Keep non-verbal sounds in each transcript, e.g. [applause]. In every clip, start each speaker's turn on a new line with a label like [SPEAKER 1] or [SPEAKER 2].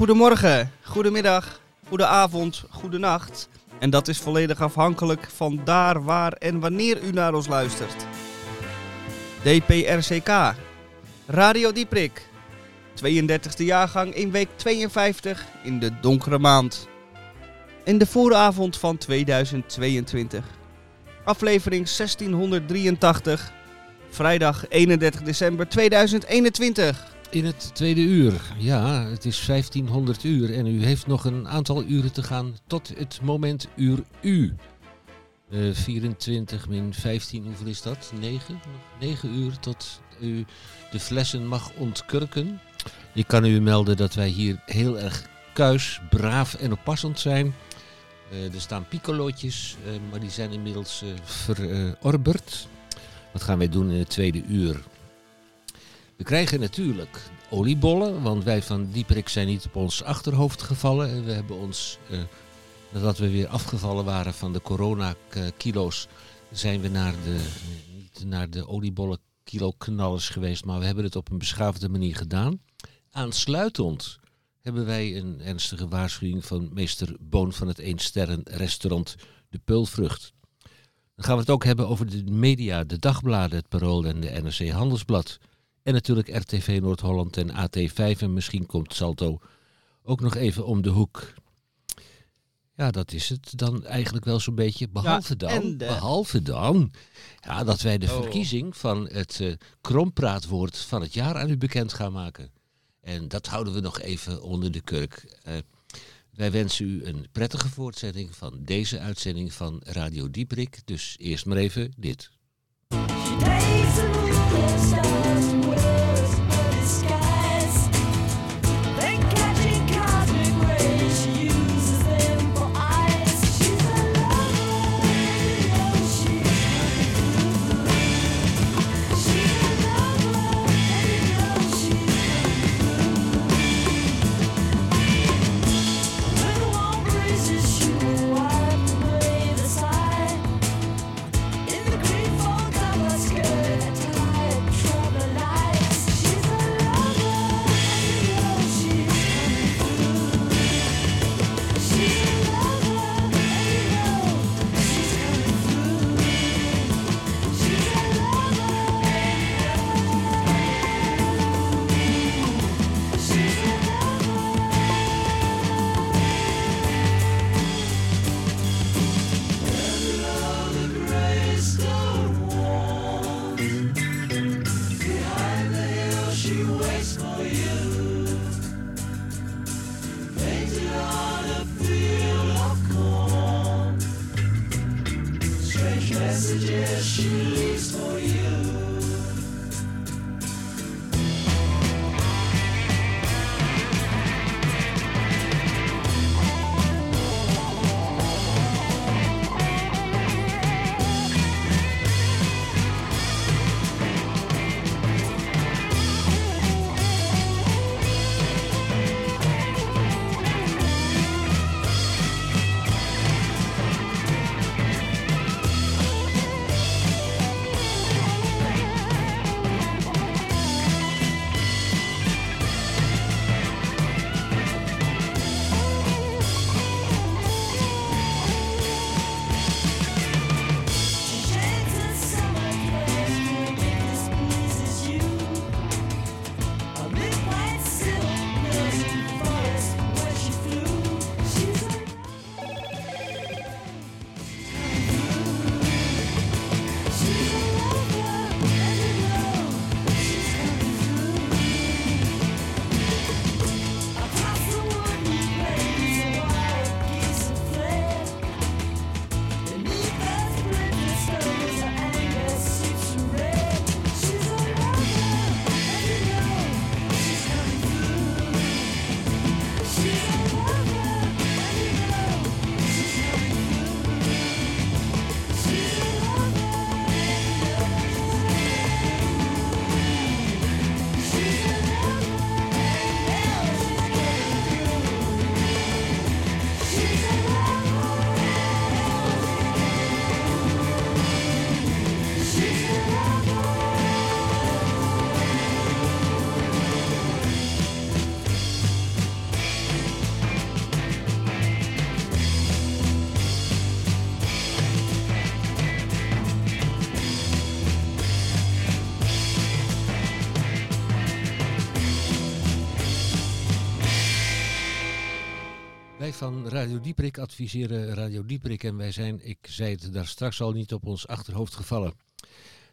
[SPEAKER 1] Goedemorgen, goedemiddag, goedenavond, goedenacht. En dat is volledig afhankelijk van daar, waar en wanneer u naar ons luistert. DPRCK, Radio Dieprik, 32e jaargang in week 52 in de donkere maand. In de vooravond van 2022. Aflevering 1683, vrijdag 31 december 2021.
[SPEAKER 2] In het tweede uur. Ja, het is 1500 uur en u heeft nog een aantal uren te gaan tot het moment uur U. Eh 24 min 15, hoeveel is dat? 9? Nog 9 uur tot u de flessen mag ontkurken. Ik kan u melden dat wij hier heel erg kuis, braaf en oppassend zijn. Eh, er staan piccolootjes, eh, maar die zijn inmiddels eh, verorberd. Wat gaan wij doen in het tweede uur? We krijgen natuurlijk oliebollen, want wij van Dieperik zijn niet op ons achterhoofd gevallen. En we hebben ons, eh, nadat we weer afgevallen waren van de corona-kilo's, zijn we naar de, niet naar de oliebollen kilo knallers geweest, maar we hebben het op een beschaafde manier gedaan. Aansluitend hebben wij een ernstige waarschuwing van meester Boon van het Eensterren restaurant De Peulvrucht. Dan gaan we het ook hebben over de media, de dagbladen, het Parool en de NRC Handelsblad. En natuurlijk RTV Noord-Holland en AT5. En misschien komt Salto ook nog even om de hoek. Ja, dat is het dan eigenlijk wel zo'n beetje. Behalve dan,
[SPEAKER 1] de-
[SPEAKER 2] behalve dan ja, dat wij de
[SPEAKER 1] Oh.
[SPEAKER 2] verkiezing van het eh krompraatwoord van het jaar aan u bekend gaan maken. En dat houden we nog even onder de kurk. Eh, wij wensen u een prettige voortzetting van deze uitzending van Radio Dieprik. Dus eerst maar even dit. Van Radio Dieprik adviseren Radio Dieprik en wij zijn, ik zei het daar straks al, niet op ons achterhoofd gevallen.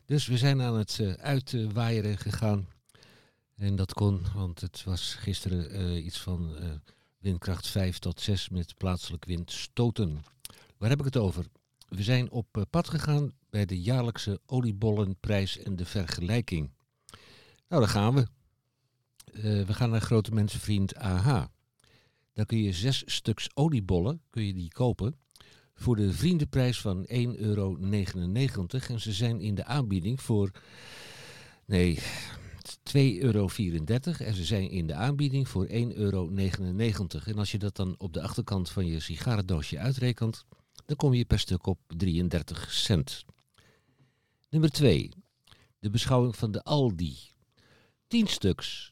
[SPEAKER 2] Dus we zijn aan het uh, uitwaaieren gegaan. En dat kon, want het was gisteren eh, iets van eh, windkracht 5 tot 6 met plaatselijk windstoten. Waar heb ik het over? We zijn op eh, pad gegaan bij de jaarlijkse oliebollenprijs en de vergelijking. Nou, daar gaan we. Eh, we gaan naar grote mensenvriend AH. Daar kun je zes stuks oliebollen kun je die kopen voor de vriendenprijs van 1,99 euro. En ze zijn in de aanbieding voor, nee, 2,34 euro. En ze zijn in de aanbieding voor 1,99 euro. En als je dat dan op de achterkant van je sigarendoosje uitrekent, dan kom je per stuk op 33 cent. Nummer 2. De beschouwing van de Aldi. 10 stuks.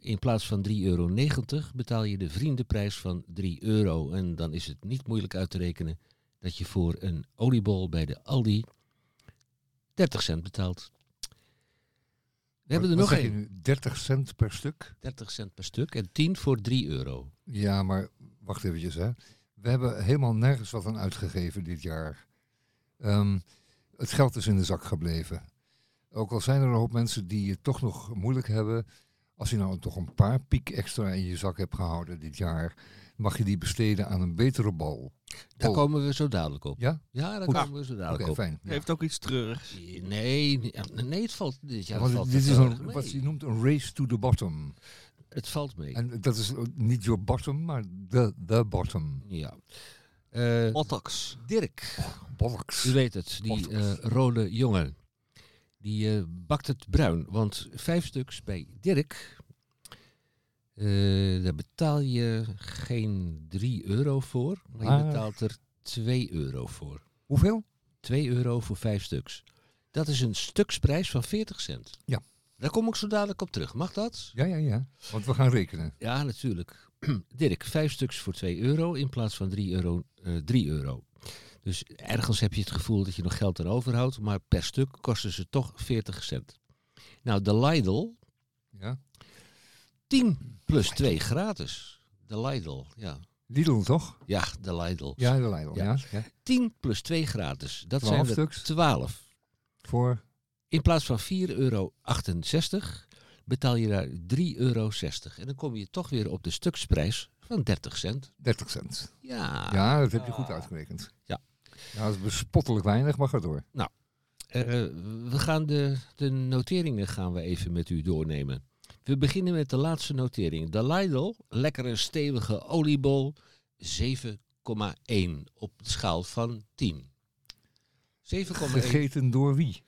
[SPEAKER 2] In plaats van 3,90 euro betaal je de vriendenprijs van 3 euro. En dan is het niet moeilijk uit te rekenen dat je voor een oliebol bij de Aldi 30 cent betaalt. We hebben er
[SPEAKER 3] Wat
[SPEAKER 2] nog één.
[SPEAKER 3] nu? 30 cent per stuk?
[SPEAKER 2] 30 cent per stuk en 10 voor 3 euro.
[SPEAKER 3] Ja, maar wacht eventjes hè. We hebben helemaal nergens wat aan uitgegeven dit jaar. Ehm, het geld is in de zak gebleven. Ook al zijn er een hoop mensen die het toch nog moeilijk hebben. Als je nou toch een paar piek extra in je zak hebt gehouden dit jaar, mag je die besteden aan een betere bal.
[SPEAKER 2] Daar
[SPEAKER 3] Oh.
[SPEAKER 2] komen we zo dadelijk op.
[SPEAKER 3] Ja?
[SPEAKER 2] Ja, daar
[SPEAKER 3] Goed.
[SPEAKER 2] komen we zo dadelijk op.
[SPEAKER 3] fijn. Ja.
[SPEAKER 1] Heeft ook iets treurigs.
[SPEAKER 2] Nee, nee, het valt dit jaar
[SPEAKER 3] Want
[SPEAKER 2] valt
[SPEAKER 3] dit is een, wat je noemt een race to the bottom.
[SPEAKER 2] Het valt mee.
[SPEAKER 3] En dat is niet your bottom, maar the, the bottom.
[SPEAKER 2] Ja. Eh,
[SPEAKER 1] Botox.
[SPEAKER 2] Dirk,
[SPEAKER 3] Bollocks.
[SPEAKER 2] u weet het, die
[SPEAKER 3] Botox.
[SPEAKER 2] eh, rode jongen. Die eh, bakt het bruin. Want vijf stuks bij Dirk, eh, daar betaal je geen 3 euro voor. Maar je
[SPEAKER 3] Ah.
[SPEAKER 2] betaalt er 2 euro voor.
[SPEAKER 3] Hoeveel?
[SPEAKER 2] 2 euro voor vijf stuks. Dat is een stuksprijs van 40 cent.
[SPEAKER 3] Ja.
[SPEAKER 2] Daar kom ik zo dadelijk op terug. Mag dat?
[SPEAKER 3] Ja, ja, ja. Want we gaan rekenen.
[SPEAKER 2] Ja, natuurlijk. [clears throat] Dirk, vijf stuks voor 2 euro in plaats van 3 euro. eh 3 euro. Dus ergens heb je het gevoel dat je nog geld aan overhoudt, maar per stuk kosten ze toch 40 cent. Nou, de Lidl,
[SPEAKER 3] Ja.
[SPEAKER 2] 10 plus 2 gratis. De Lidl, ja.
[SPEAKER 3] Lidl toch?
[SPEAKER 2] Ja, de Lidl.
[SPEAKER 3] Ja, de Lidl.
[SPEAKER 2] Ja.
[SPEAKER 3] Ja. ja.
[SPEAKER 2] 10 plus 2 gratis. Dat
[SPEAKER 3] 12
[SPEAKER 2] zijn er
[SPEAKER 3] stuks.
[SPEAKER 2] 12.
[SPEAKER 3] Voor
[SPEAKER 2] In plaats van 4,68 euro betaal je daar 3,60 euro. En dan kom je toch weer op de stuksprijs van 30 cent.
[SPEAKER 3] 30 cent.
[SPEAKER 2] Ja.
[SPEAKER 3] Ja, dat heb je goed uitgerekend.
[SPEAKER 2] Ja.
[SPEAKER 3] Ja, dat is bespottelijk weinig, maar ga door.
[SPEAKER 2] Eh, we gaan de, de noteringen gaan we even met u doornemen. We beginnen met de laatste notering. De Lidl, lekkere stevige oliebol, 7,1 op de schaal van 10. 7,1.
[SPEAKER 3] Gegeten door wie?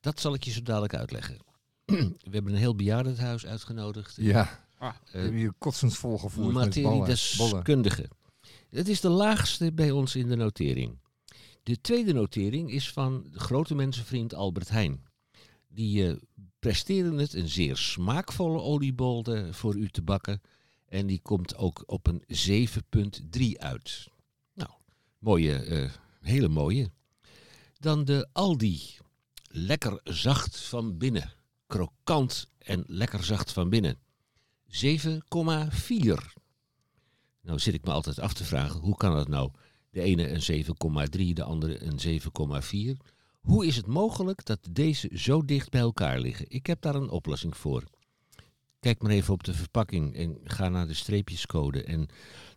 [SPEAKER 2] Dat zal ik je zo dadelijk uitleggen. [clears throat] We hebben een heel bejaardenhuis uitgenodigd.
[SPEAKER 3] Ja,
[SPEAKER 1] Ah,
[SPEAKER 3] we hebben hier kotsend volgevoerd met ballen. ballen.
[SPEAKER 2] Materiedeskundige. Het is de laagste bij ons in de notering. De tweede notering is van de grote mensenvriend Albert Heijn. Die eh, presteren het een zeer smaakvolle oliebol voor u te bakken. En die komt ook op een 7,3 uit. Nou, mooie, eh, hele mooie. Dan de Aldi. Lekker zacht van binnen. Krokant en lekker zacht van binnen. 7,4. Nou zit ik me altijd af te vragen, hoe kan dat nou? De ene een 7,3, de andere een 7,4. Hoe is het mogelijk dat deze zo dicht bij elkaar liggen? Ik heb daar een oplossing voor. Kijk maar even op de verpakking en ga naar de streepjescode en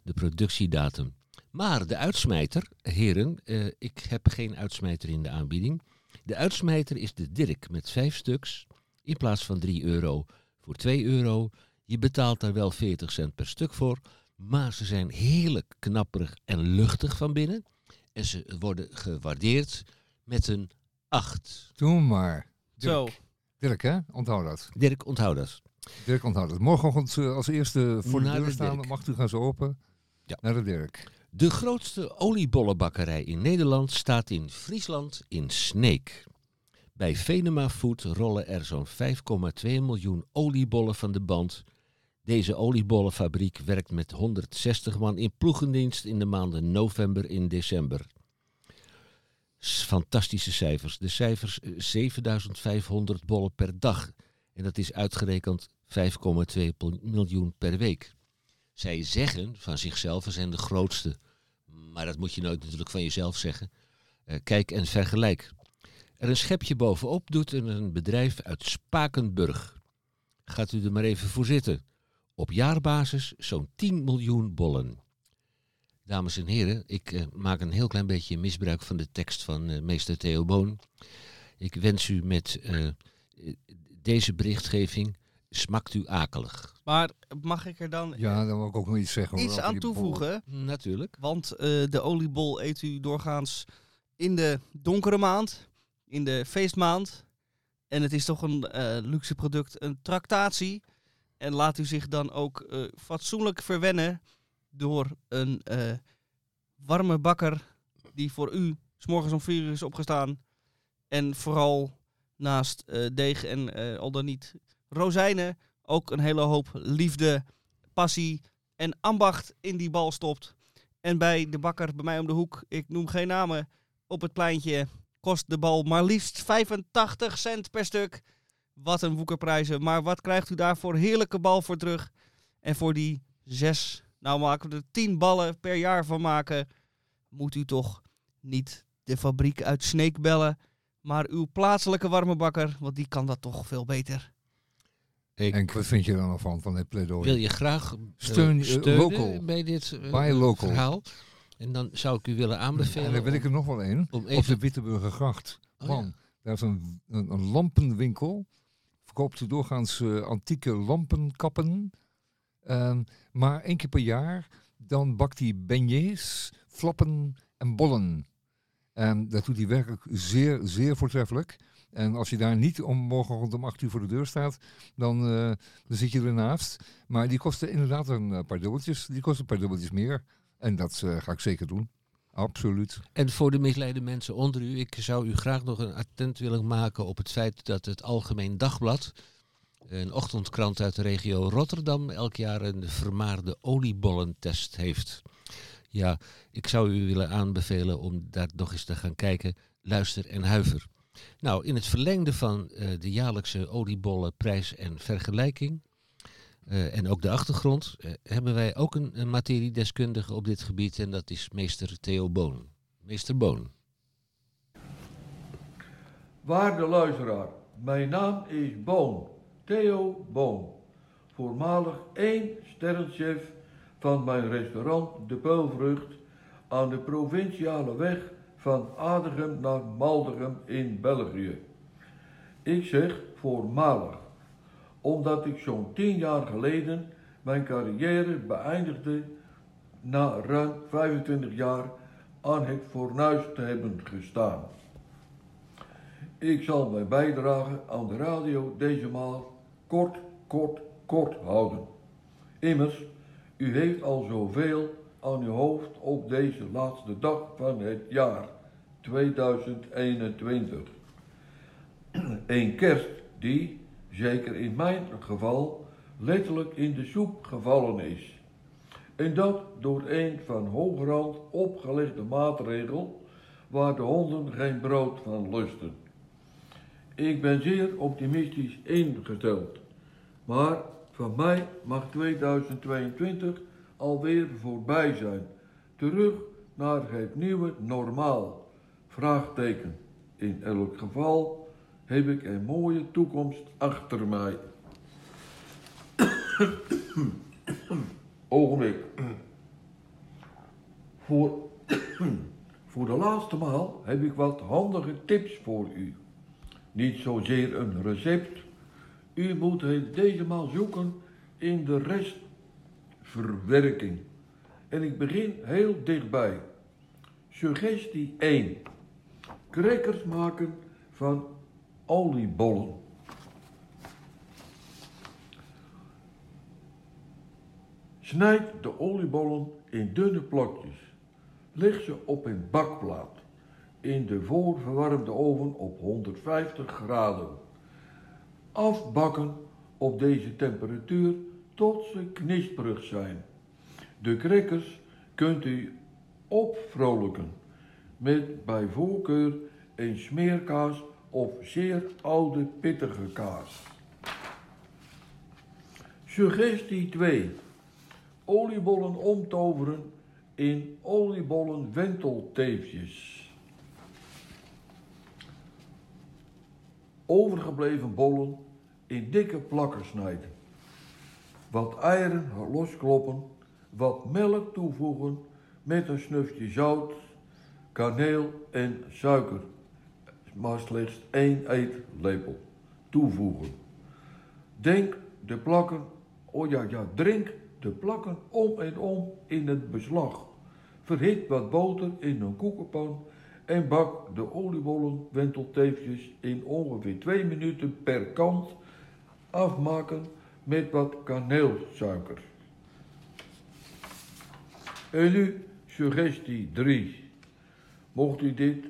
[SPEAKER 2] de productiedatum. Maar de uitsmijter, heren, eh, ik heb geen uitsmijter in de aanbieding. De uitsmijter is de Dirk met vijf stuks in plaats van 3 euro voor 2 euro. Je betaalt daar wel 40 cent per stuk voor, maar ze zijn heerlijk knapperig en luchtig van binnen. En ze worden gewaardeerd met een 8.
[SPEAKER 3] Doe maar.
[SPEAKER 1] Zo.
[SPEAKER 3] Dirk, hè? Onthoud dat.
[SPEAKER 2] Dirk, onthoud dat.
[SPEAKER 3] Dirk, onthoud dat. Morgenochtend eh, als eerste voor
[SPEAKER 2] Naar
[SPEAKER 3] de deur
[SPEAKER 2] de
[SPEAKER 3] staan.
[SPEAKER 2] Dirk.
[SPEAKER 3] Mag u gaan zo open?
[SPEAKER 2] Ja.
[SPEAKER 3] Naar de Dirk.
[SPEAKER 2] De grootste oliebollenbakkerij in Nederland staat in Friesland in Sneek. Bij Venema Food rollen er zo'n 5,2 miljoen oliebollen van de band. Deze oliebollenfabriek werkt met 160 man in ploegendienst in de maanden november en december. Fantastische cijfers. De cijfers eh, 7500 bollen per dag. En dat is uitgerekend 5,2 pol- miljoen per week. Zij zeggen van zichzelf, we zijn de grootste. Maar dat moet je nooit natuurlijk van jezelf zeggen. Eh, kijk en vergelijk. Er een schepje bovenop doet een bedrijf uit Spakenburg. Gaat u er maar even voor zitten. Op jaarbasis zo'n 10 miljoen bollen. Dames en heren, ik eh, maak een heel klein beetje misbruik van de tekst van eh, meester Theo Boon. Ik wens u met eh, deze berichtgeving smakt u akelig.
[SPEAKER 1] Maar mag ik er dan
[SPEAKER 3] Ja, dan wil ik ook nog iets zeggen.
[SPEAKER 1] iets
[SPEAKER 3] over
[SPEAKER 1] aan
[SPEAKER 3] bol.
[SPEAKER 1] toevoegen?
[SPEAKER 2] Natuurlijk.
[SPEAKER 1] Want eh, de oliebol eet u doorgaans in de donkere maand, in de feestmaand. En het is toch een eh, luxe product, een tractatie. En laat u zich dan ook eh, fatsoenlijk verwennen door een eh, warme bakker die voor u s morgens om vier uur is opgestaan. En vooral naast eh, deeg en al dan niet rozijnen ook een hele hoop liefde, passie en ambacht in die bal stopt. En bij de bakker bij mij om de hoek, ik noem geen namen, op het pleintje kost de bal maar liefst 85 cent per stuk. Wat een woekerprijzen. Maar wat krijgt u daarvoor heerlijke bal voor terug? En voor die zes, nou maken we er tien ballen per jaar van maken, moet u toch niet de fabriek uit Sneek bellen, maar uw plaatselijke warme bakker, want die kan dat toch veel beter.
[SPEAKER 2] Ik
[SPEAKER 3] En wat vind je er dan nog van, van dit pleidooi?
[SPEAKER 2] wil je graag eh,
[SPEAKER 3] Steun, eh,
[SPEAKER 2] steunen
[SPEAKER 3] local.
[SPEAKER 2] bij dit eh,
[SPEAKER 3] Buy local.
[SPEAKER 2] verhaal. En dan zou ik u willen aanbevelen
[SPEAKER 3] en dan wil ik er nog wel één.
[SPEAKER 2] om
[SPEAKER 3] Op de Witteburgergracht.
[SPEAKER 2] Oh,
[SPEAKER 3] Man,
[SPEAKER 2] ja.
[SPEAKER 3] daar is een, een, een lampenwinkel. Verkoopt doorgaans eh, antieke lampenkappen. Ehm, maar één keer per jaar, dan bakt hij beignets, flappen en bollen. En dat doet hij werkelijk zeer, zeer voortreffelijk. En als je daar niet om morgenochtend om 8 uur voor de deur staat, dan, eh, dan zit je ernaast. Maar die kosten inderdaad een eh, paar dubbeltjes. Die kosten een paar dubbeltjes meer. En dat ga ik zeker doen. Absoluut.
[SPEAKER 2] En voor de misleide mensen onder u, ik zou u graag nog een attent willen maken op het feit dat het Algemeen Dagblad, een ochtendkrant uit de regio Rotterdam, elk jaar een vermaarde oliebollentest heeft. Ja, ik zou u willen aanbevelen om daar nog eens te gaan kijken. Luister en huiver. Nou, in het verlengde van eh, de jaarlijkse oliebollenprijs en vergelijking, eh, en ook de achtergrond, eh, hebben wij ook een, materiedeskundige op dit gebied en dat is meester Theo Boon. Meester Boon.
[SPEAKER 4] Waarde luisteraar, mijn naam is Boon, Theo Boon. Voormalig één sterrenchef van mijn restaurant De Peulvrucht aan de provinciale weg van Adegem naar Maldegem in België. Ik zeg voormalig, omdat ik zo'n tien jaar geleden mijn carrière beëindigde na ruim 25 jaar aan het fornuis te hebben gestaan. Ik zal mijn bijdrage aan de radio deze maal kort, kort, kort houden. Immers, u heeft al zoveel aan uw hoofd op deze laatste dag van het jaar 2021. Een kerst die, zeker in mijn geval, letterlijk in de soep gevallen is. En dat door een van hogerhand opgelegde maatregel waar de honden geen brood van lusten. Ik ben zeer optimistisch ingesteld. Maar van mij mag 2022 alweer voorbij zijn. Terug naar het nieuwe normaal. Vraagteken. In elk geval heb ik een mooie toekomst achter mij. Ogenblik. Voor, voor de laatste maal heb ik wat handige tips voor u. Niet zozeer een recept. U moet het deze maal zoeken in de restverwerking. En ik begin heel dichtbij. Suggestie 1. Crackers maken van oliebollen. Snijd de oliebollen in dunne plakjes. Leg ze op een bakplaat in de voorverwarmde oven op 150 graden. Afbakken op deze temperatuur tot ze knisperig zijn. De crackers kunt u opvrolijken met bij voorkeur een smeerkaas of zeer oude pittige kaas. Suggestie 2. oliebollen omtoveren in oliebollen wentelteefjes. Overgebleven bollen in dikke plakken snijden. Wat eieren loskloppen, wat melk toevoegen met een snufje zout, kaneel en suiker. Maar slechts één eetlepel toevoegen. Denk de plakken, oh ja, ja, drink de plakken om en om in het beslag. Verhit wat boter in een koekenpan en bak de oliebollen wentelteefjes in ongeveer twee minuten per kant. Afmaken met wat kaneelsuiker. En nu suggestie 3. Mocht u dit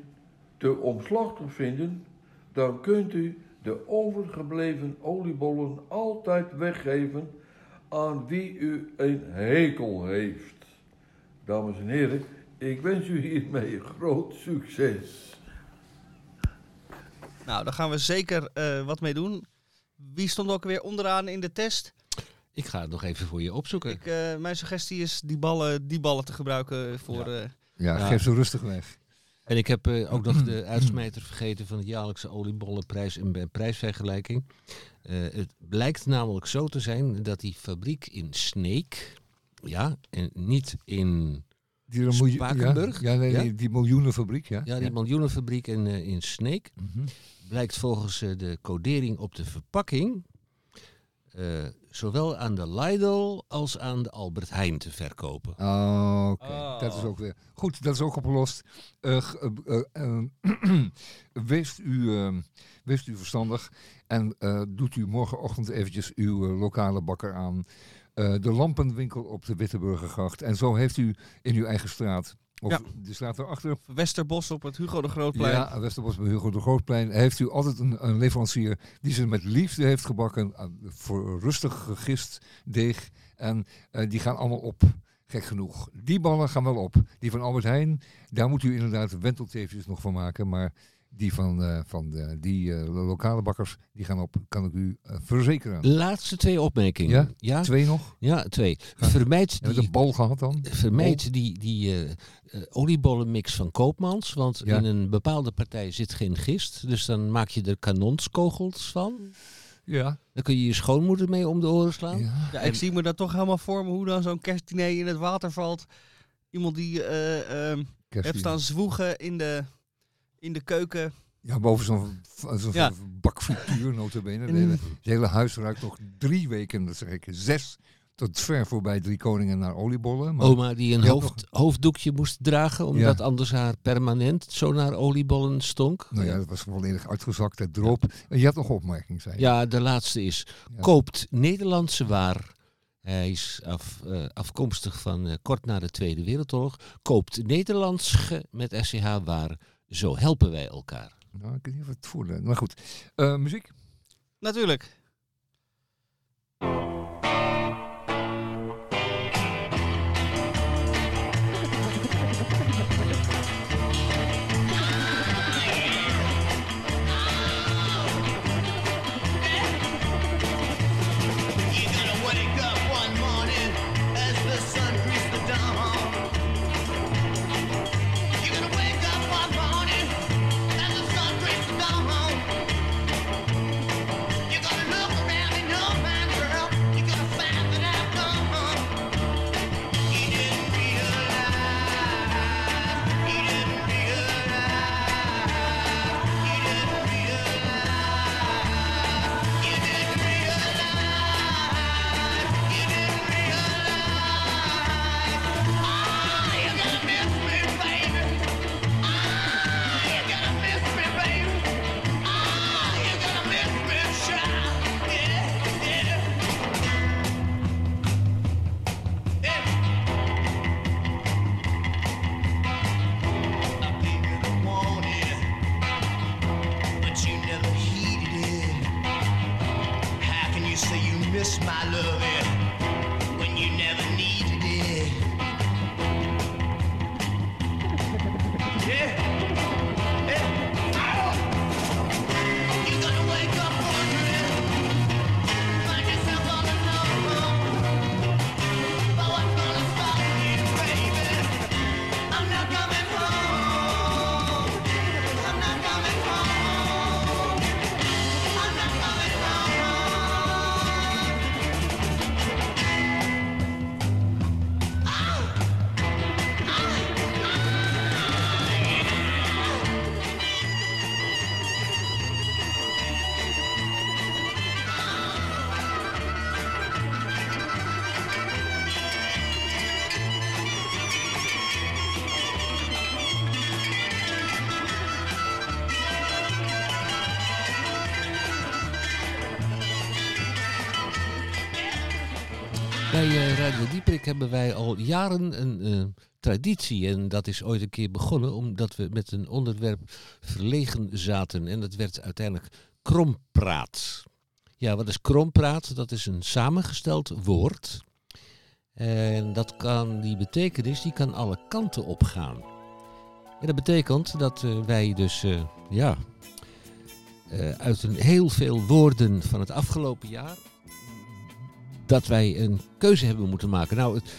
[SPEAKER 4] te omslachtig vinden, dan kunt u de overgebleven oliebollen altijd weggeven aan wie u een hekel heeft. Dames en heren, ik wens u hiermee groot succes.
[SPEAKER 5] Nou, daar gaan we zeker eh, wat mee doen. Wie stond ook weer onderaan in de test?
[SPEAKER 2] Ik ga het nog even voor je opzoeken.
[SPEAKER 5] Ik, eh, mijn suggestie is die ballen, die ballen te gebruiken voor...
[SPEAKER 2] Ja.
[SPEAKER 5] eh,
[SPEAKER 3] Ja,
[SPEAKER 2] Ja.
[SPEAKER 3] geef ze rustig weg.
[SPEAKER 2] En ik heb eh, ook nog [clears throat] de uitsmijter vergeten van het jaarlijkse oliebollenprijs en prijsvergelijking. Eh, het blijkt namelijk zo te zijn dat die fabriek in Sneek, ja, en niet in
[SPEAKER 3] Die
[SPEAKER 2] Spakenburg?
[SPEAKER 3] Ja, ja, nee,
[SPEAKER 2] Ja?
[SPEAKER 3] Die, die miljoenenfabriek, ja.
[SPEAKER 2] ja, die miljoenenfabriek in, eh, in Sneek,
[SPEAKER 3] Mhm.
[SPEAKER 2] blijkt volgens de codering op de verpakking zowel aan de Lidl als aan de Albert Heijn te verkopen.
[SPEAKER 3] Ah, Oké,
[SPEAKER 5] Oh.
[SPEAKER 3] dat is ook weer. Goed, dat is ook opgelost. [clears throat] Wees, u, eh, wees u verstandig en eh, doet u morgenochtend eventjes uw lokale bakker aan. Eh, de lampenwinkel op de Witteburgergracht. En zo heeft u in uw eigen straat, of
[SPEAKER 5] Ja.
[SPEAKER 3] de straat erachter,
[SPEAKER 5] Westerbos op het Hugo de Grootplein.
[SPEAKER 3] ja, Westerbos bij Hugo de Grootplein, heeft u altijd een, een leverancier die ze met liefde heeft gebakken, eh, voor rustig gegist deeg. En eh, die gaan allemaal op. Gek genoeg. Die ballen gaan wel op. Die van Albert Heijn, daar moet u inderdaad wentelteefjes nog van maken. Maar die van, eh, van de, die eh, lokale bakkers, die gaan op, kan ik u eh, verzekeren.
[SPEAKER 2] Laatste twee opmerkingen.
[SPEAKER 3] Ja?
[SPEAKER 2] Ja,
[SPEAKER 3] Twee nog?
[SPEAKER 2] ja twee. Vermijd die
[SPEAKER 3] een bal gehad dan?
[SPEAKER 2] Vermijd die, die eh, eh, oliebollenmix van Koopmans. Want
[SPEAKER 3] Ja.
[SPEAKER 2] in een bepaalde partij zit geen gist. Dus dan maak je er kanonskogels van.
[SPEAKER 3] Ja.
[SPEAKER 2] Dan kun je je schoonmoeder mee om de oren slaan.
[SPEAKER 3] ja.
[SPEAKER 5] Ja, ik zie me dat toch helemaal voor me hoe dan zo'n kerstdiner in het water valt. Iemand die eh ehm heeft staan zwoegen in de, in de keuken.
[SPEAKER 3] Ja, boven zo'n zo'n
[SPEAKER 5] Ja.
[SPEAKER 3] bak frituur, notabene. Het hele, het hele huis ruikt nog drie weken, dat zeg ik, zes tot ver voorbij drie koningen naar oliebollen. Maar,
[SPEAKER 2] Oma die een hoofd, hoofddoekje moest dragen. Omdat anders haar permanent zo naar oliebollen stonk.
[SPEAKER 3] nou ja, dat was volledig uitgezakt, het droop. En je had nog opmerking, zei je.
[SPEAKER 2] Ja, de laatste is:
[SPEAKER 3] Ja.
[SPEAKER 2] koopt Nederlandse waar. Hij is af, eh, afkomstig van eh, kort na de Tweede Wereldoorlog. Koopt Nederlands met SCH waar. Zo helpen wij elkaar.
[SPEAKER 3] Nou, ik weet niet of het voelde. Maar goed, Eh, muziek?
[SPEAKER 5] Natuurlijk.
[SPEAKER 2] Bij eh, Radio Dieprik hebben wij al jaren een eh, traditie. En dat is ooit een keer begonnen omdat we met een onderwerp verlegen zaten. En dat werd uiteindelijk krompraat. Ja, wat is krompraat? Dat is een samengesteld woord. En dat kan, die betekenis die kan alle kanten opgaan. En dat betekent dat eh, wij dus, ja, uit een heel veel woorden van het afgelopen jaar, dat wij een keuze hebben moeten maken. Nou, het-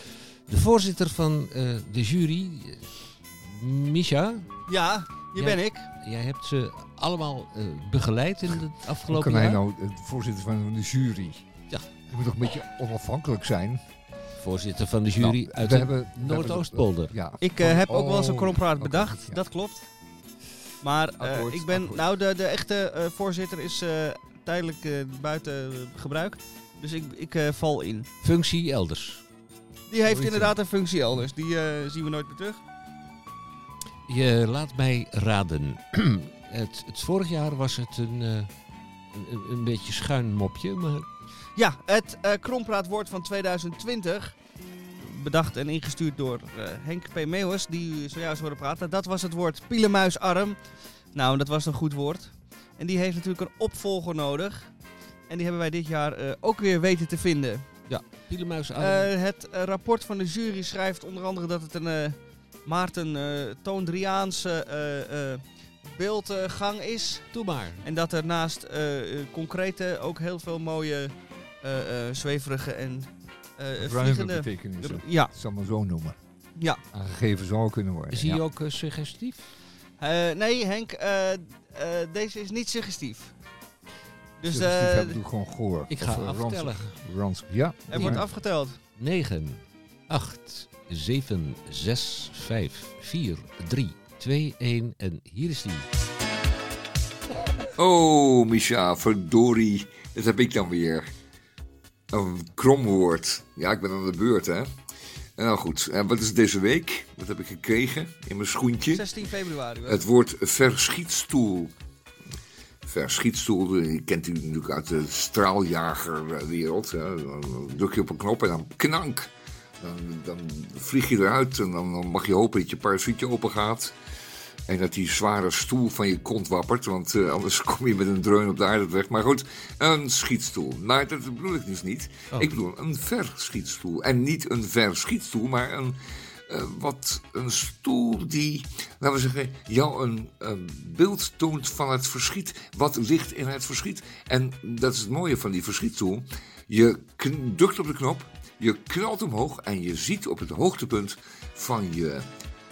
[SPEAKER 2] de voorzitter van eh, de jury, eh, Misha,
[SPEAKER 1] Ja, hier
[SPEAKER 2] Ja.
[SPEAKER 1] ben ik.
[SPEAKER 2] jij hebt ze allemaal eh, begeleid in het
[SPEAKER 6] Hoe
[SPEAKER 2] afgelopen
[SPEAKER 6] kan hij
[SPEAKER 2] jaar.
[SPEAKER 6] nou de voorzitter van de jury?
[SPEAKER 2] Ja.
[SPEAKER 6] Je moet toch een beetje onafhankelijk zijn?
[SPEAKER 2] Voorzitter van de jury
[SPEAKER 6] Nou,
[SPEAKER 2] uit
[SPEAKER 6] we
[SPEAKER 2] de
[SPEAKER 6] hebben- we hebben-
[SPEAKER 2] Noordoostpolder.
[SPEAKER 6] Ja.
[SPEAKER 1] Ik eh, heb ook wel eens een
[SPEAKER 6] Oh,
[SPEAKER 1] krompraat bedacht,
[SPEAKER 6] ja.
[SPEAKER 1] dat klopt. Maar eh,
[SPEAKER 6] Akkoord,
[SPEAKER 1] ik ben,
[SPEAKER 6] akkoord.
[SPEAKER 1] nou de, de echte eh, voorzitter is eh, tijdelijk eh, buiten eh, gebruik. Dus ik, ik eh, val in.
[SPEAKER 2] Functie elders.
[SPEAKER 1] Die heeft inderdaad een functie elders. Die eh, zien we nooit meer terug.
[SPEAKER 2] Je laat mij raden. [clears throat] het, het vorig jaar was het een, eh, een, een beetje schuin mopje, maar
[SPEAKER 1] Ja, het eh krompraatwoord van 2020. Bedacht en ingestuurd door Henk P. Meeuwis, die u zojuist hoorde praten. Dat was het woord pielenmuisarm. Nou, dat was een goed woord. En die heeft natuurlijk een opvolger nodig. En die hebben wij dit jaar eh, ook weer weten te vinden.
[SPEAKER 2] Pielemuis aan.
[SPEAKER 1] Eh, het eh, rapport van de jury schrijft onder andere dat het een eh, Maarten eh Toondriaanse eh, eh, beeldgang is.
[SPEAKER 2] Doe maar.
[SPEAKER 1] En dat er naast concrete ook heel veel mooie eh, eh, zweverige en eh
[SPEAKER 6] Ruime
[SPEAKER 1] vliegende...
[SPEAKER 6] betekenissen.
[SPEAKER 1] Ja,
[SPEAKER 6] Ik zal het maar zo noemen.
[SPEAKER 1] ja.
[SPEAKER 6] Aangegeven zou kunnen worden.
[SPEAKER 2] Is hij
[SPEAKER 6] ja.
[SPEAKER 2] ook suggestief?
[SPEAKER 1] Eh, nee Henk, eh, eh, deze is niet suggestief. Dus
[SPEAKER 6] die
[SPEAKER 1] eh,
[SPEAKER 6] we gewoon goor.
[SPEAKER 2] Ik
[SPEAKER 6] Of,
[SPEAKER 2] ga
[SPEAKER 6] eh, ranzig.
[SPEAKER 2] aftellen.
[SPEAKER 6] Ranzig. Ja.
[SPEAKER 1] er wordt afgeteld.
[SPEAKER 2] 9, 8, 7, 6, 5, 4, 3, 2, 1 en hier is die.
[SPEAKER 3] Oh, Misha, verdorie. Dat heb ik dan weer. Een kromwoord. Ja, ik ben aan de beurt, hè. En nou goed, en wat is deze week? Wat heb ik gekregen in mijn schoentje?
[SPEAKER 1] 16 februari.
[SPEAKER 3] Het woord verschietstoel. Verschietstoel, die kent u natuurlijk uit de straaljagerwereld. hè. Dan druk je op een knop en dan knank. Dan, dan vlieg je eruit en dan, dan mag je hopen dat je parachute open gaat. En dat die zware stoel van je kont wappert, want eh, anders [laughs] kom je met een dreun op de aarde terecht. Maar goed, een schietstoel. Maar dat bedoel ik dus niet.
[SPEAKER 2] Oh.
[SPEAKER 3] Ik bedoel een verschietstoel. En niet een verschietstoel, maar een, eh, wat een stoel die, laten we zeggen, jou een, beeld toont van het verschiet. Wat ligt in het verschiet. En dat is het mooie van die verschietstoel. Je drukt op de knop, je knalt omhoog en je ziet op het hoogtepunt van je,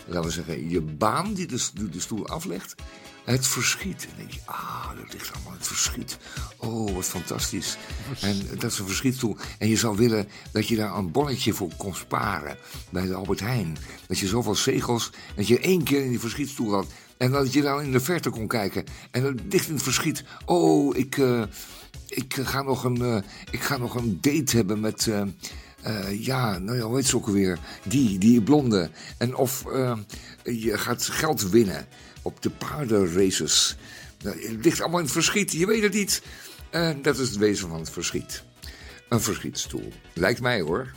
[SPEAKER 3] laten we zeggen, je baan die de stoel aflegt. Het verschiet. En denk je, ah, dat ligt allemaal het verschiet. Oh, wat fantastisch. En dat is een verschietstoel. En je zou willen dat je daar een bonnetje voor kon sparen bij de Albert Heijn. Dat je zoveel zegels, dat je één keer in die verschietstoel had. En dat je dan in de verte kon kijken. En dan dicht in het verschiet. Oh, ik, eh, ik, ga, nog een, eh, ik ga nog een date hebben met... eh, ja, nou ja, hoe heet ze ook alweer? Die, die blonde. En of je gaat geld winnen op de paardenraces. Nou, Het ligt allemaal in het verschiet, je weet het niet. En dat is het wezen van het verschiet. Een verschietstoel. Lijkt mij hoor.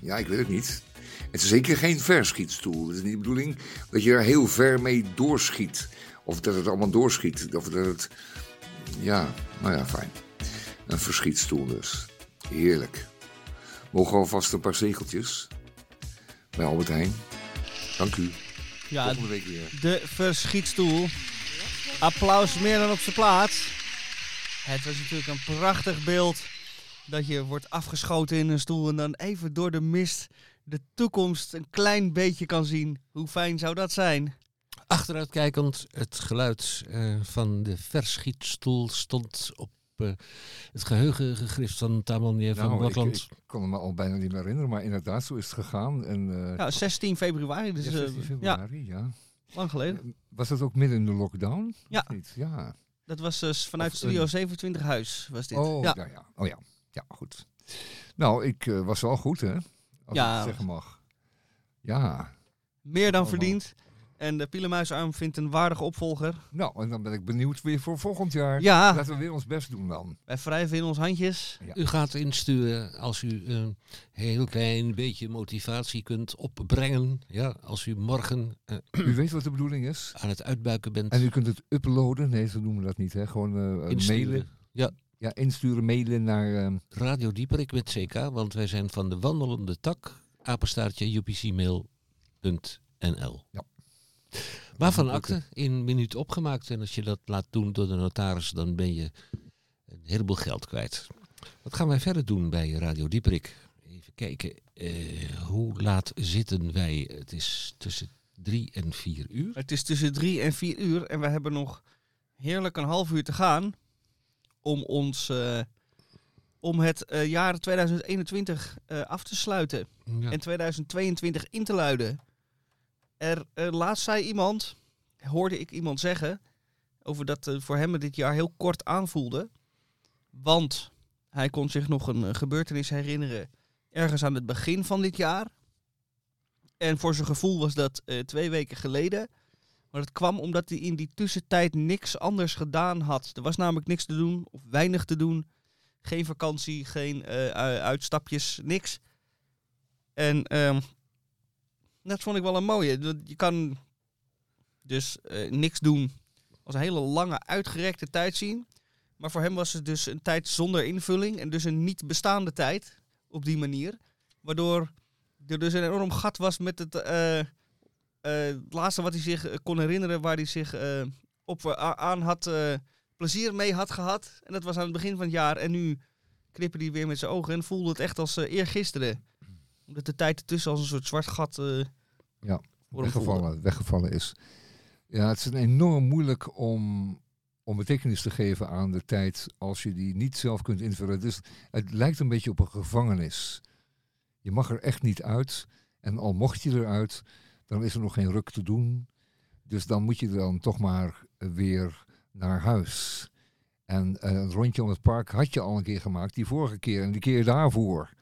[SPEAKER 3] Ja, ik weet het niet. Het is zeker geen verschietstoel. Het is niet de bedoeling dat je er heel ver mee doorschiet. Of dat het allemaal doorschiet. Of dat het... Ja, nou ja, fijn. Een verschietstoel dus. Heerlijk. Mogen we alvast een paar zegeltjes? Bij Albert Heijn. Dank u.
[SPEAKER 1] Ja,
[SPEAKER 3] Volgende week weer.
[SPEAKER 1] de verschietstoel. Applaus meer dan op zijn plaats. Het was natuurlijk een prachtig beeld. Dat je wordt afgeschoten in een stoel en dan even door de mist de toekomst een klein beetje kan zien. Hoe fijn zou dat zijn?
[SPEAKER 2] Achteruitkijkend, het geluid eh, van de verschietstoel stond op eh, het geheugen gegrift van Tamanier van
[SPEAKER 6] Nou, ik, ik kon me al bijna niet meer herinneren, maar inderdaad, zo is het gegaan. En, eh,
[SPEAKER 1] Ja, 16 februari, dus
[SPEAKER 6] ja,
[SPEAKER 1] eh,
[SPEAKER 6] 16
[SPEAKER 1] ja,
[SPEAKER 6] februari, ja.
[SPEAKER 1] lang geleden.
[SPEAKER 6] Was dat ook midden in de lockdown?
[SPEAKER 1] Ja.
[SPEAKER 6] Niet? Ja.
[SPEAKER 1] Dat was dus vanuit
[SPEAKER 6] Of
[SPEAKER 1] Studio
[SPEAKER 6] een-
[SPEAKER 1] 27 Huis, was dit.
[SPEAKER 6] Oh,
[SPEAKER 1] ja.
[SPEAKER 6] ja. Ja, oh ja. Ja, goed. Nou, ik eh, was wel goed, hè? Als
[SPEAKER 1] Ja.
[SPEAKER 6] ik het zeggen mag. Ja.
[SPEAKER 1] Meer dan
[SPEAKER 6] Allemaal.
[SPEAKER 1] verdiend. En de Pielenmuisarm vindt een waardige opvolger.
[SPEAKER 3] Nou, en dan ben ik benieuwd weer voor volgend jaar.
[SPEAKER 1] Ja,
[SPEAKER 3] Laten we weer ons best doen dan.
[SPEAKER 1] wij wrijven in ons handjes.
[SPEAKER 2] U gaat insturen als u een heel klein beetje motivatie kunt opbrengen. Ja, als u morgen eh, [clears throat]
[SPEAKER 3] U weet wat de bedoeling is.
[SPEAKER 2] aan het uitbuiken bent.
[SPEAKER 3] En u kunt het uploaden. Nee, zo noemen we dat niet. Hè. Gewoon eh,
[SPEAKER 2] insturen.
[SPEAKER 3] mailen.
[SPEAKER 2] Ja,
[SPEAKER 3] Ja, insturen, mailen naar... ehm,
[SPEAKER 2] Radio Dieperik met CK, want wij zijn van de wandelende tak. Apenstaartje upcmail.nl.
[SPEAKER 3] Ja.
[SPEAKER 2] Waarvan akte in minuut opgemaakt. En als je dat laat doen door de notaris, dan ben je een heleboel geld kwijt. Wat gaan wij verder doen bij Radio Dieperik? Even kijken. eh, hoe laat zitten wij? Het is tussen drie en vier uur.
[SPEAKER 1] Het is tussen drie en vier uur en we hebben nog heerlijk een half uur te gaan om ons eh, om het eh, jaar 2021 eh, af te sluiten
[SPEAKER 2] Ja.
[SPEAKER 1] en 2022 in te luiden. Er eh, laatst zei iemand, hoorde ik iemand zeggen, over dat eh, voor hem dit jaar heel kort aanvoelde. Want hij kon zich nog een eh, gebeurtenis herinneren ergens aan het begin van dit jaar. En voor zijn gevoel was dat eh, twee weken geleden. Maar dat kwam omdat hij in die tussentijd niks anders gedaan had. Er was namelijk niks te doen, of weinig te doen. Geen vakantie, geen uitstapjes, niks. En ehm, dat vond ik wel een mooie. Je kan dus eh, niks doen als een hele lange, uitgerekte tijd zien. Maar voor hem was het dus een tijd zonder invulling en dus een niet bestaande tijd op die manier. Waardoor er dus een enorm gat was met het, eh, eh, laatste wat hij zich kon herinneren, waar hij zich op aan had, plezier mee had gehad. En dat was aan het begin van het jaar. En nu knipperde hij weer met zijn ogen en voelde het echt als eergisteren. Omdat de tijd ertussen als een soort zwart gat eh
[SPEAKER 3] Ja, weggevallen, weggevallen is. Ja, het is enorm moeilijk om, om betekenis te geven aan de tijd als je die niet zelf kunt invullen. Dus het lijkt een beetje op een gevangenis. Je mag er echt niet uit. En al mocht je eruit, dan is er nog geen ruk te doen. Dus dan moet je dan toch maar weer naar huis. En eh, een rondje om het park had je al een keer gemaakt, die vorige keer en die keer daarvoor.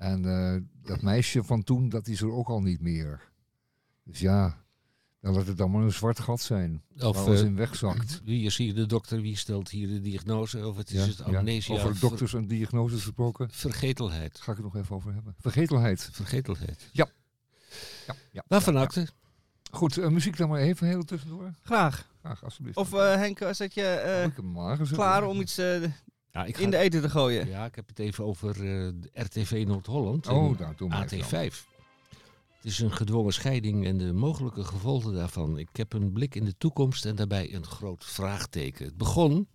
[SPEAKER 3] En eh, dat meisje van toen, dat is er ook al niet meer. Dus ja, dan laat het dan maar een zwart gat zijn.
[SPEAKER 2] Of
[SPEAKER 3] waar alles
[SPEAKER 2] eh,
[SPEAKER 3] in wegzakt.
[SPEAKER 2] wie [clears throat] is hier de dokter? Wie stelt hier de diagnose? Of het is
[SPEAKER 3] Ja,
[SPEAKER 2] het
[SPEAKER 3] ja.
[SPEAKER 2] amnesia?
[SPEAKER 3] Over
[SPEAKER 2] ver-
[SPEAKER 3] dokters en diagnoses gesproken.
[SPEAKER 2] vergetelheid.
[SPEAKER 3] Ga ik het nog even over hebben. Vergetelheid.
[SPEAKER 2] Vergetelheid.
[SPEAKER 3] Ja, ja.
[SPEAKER 2] Waarvan
[SPEAKER 3] ja, ja.
[SPEAKER 2] akte?
[SPEAKER 3] Goed, eh, muziek dan maar even heel tussendoor.
[SPEAKER 1] Graag.
[SPEAKER 3] Graag, alsjeblieft.
[SPEAKER 1] Of eh, Henk, je
[SPEAKER 3] Oh, ik heb hem aangezet.
[SPEAKER 1] klaar om iets eh,
[SPEAKER 2] Ja, ik
[SPEAKER 1] in de eten te gooien?
[SPEAKER 2] Ja, ik heb het even over eh, RTV Noord-Holland. en
[SPEAKER 3] Oh, doe maar even dan.
[SPEAKER 2] AT5. Het is een gedwongen scheiding en de mogelijke gevolgen daarvan. Ik heb een blik in de toekomst en daarbij een groot vraagteken. Het begon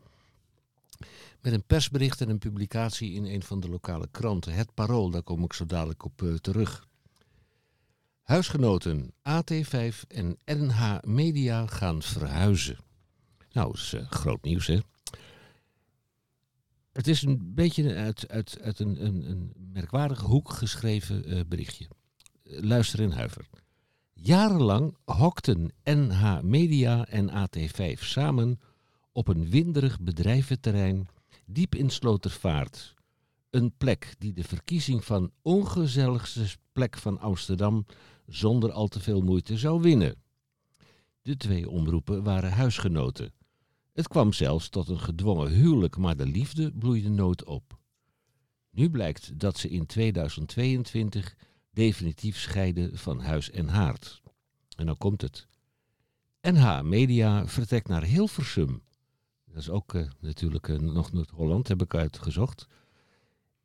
[SPEAKER 2] met een persbericht en een publicatie in een van de lokale kranten. Het Parool, daar kom ik zo dadelijk op eh, terug. Huisgenoten AT5 en NH Media gaan verhuizen. Nou, dat is eh, groot nieuws, hè? Het is een beetje uit, uit, uit een, een, een merkwaardige hoek geschreven eh, berichtje. Eh, luister in huiver. Jarenlang hokten NH Media en AT5 samen op een winderig bedrijventerrein diep in Slotervaart. Een plek die de verkiezing van ongezelligste plek van Amsterdam zonder al te veel moeite zou winnen. De twee omroepen waren huisgenoten. Het kwam zelfs tot een gedwongen huwelijk, maar de liefde bloeide nooit op. Nu blijkt dat ze in 2022 definitief scheiden van huis en haard. En dan komt het. NH Media vertrekt naar Hilversum. Dat is ook eh, natuurlijk eh, nog Noord-Holland, heb ik uitgezocht.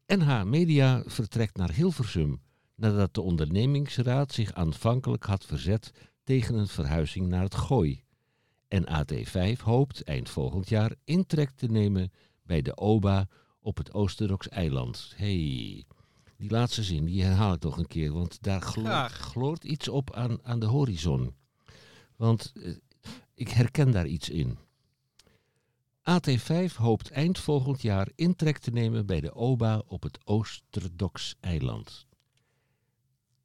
[SPEAKER 2] NH Media vertrekt naar Hilversum nadat de ondernemingsraad zich aanvankelijk had verzet tegen een verhuizing naar het Gooi. En AT5 hoopt eind volgend jaar intrek te nemen bij de OBA op het Oosterdoks eiland. hey, die laatste zin die herhaal ik toch een keer, want daar gloort, gloort iets op aan, aan de horizon. Want eh, ik herken daar iets in. AT5 hoopt eind volgend jaar intrek te nemen bij de OBA op het Oosterdoks eiland.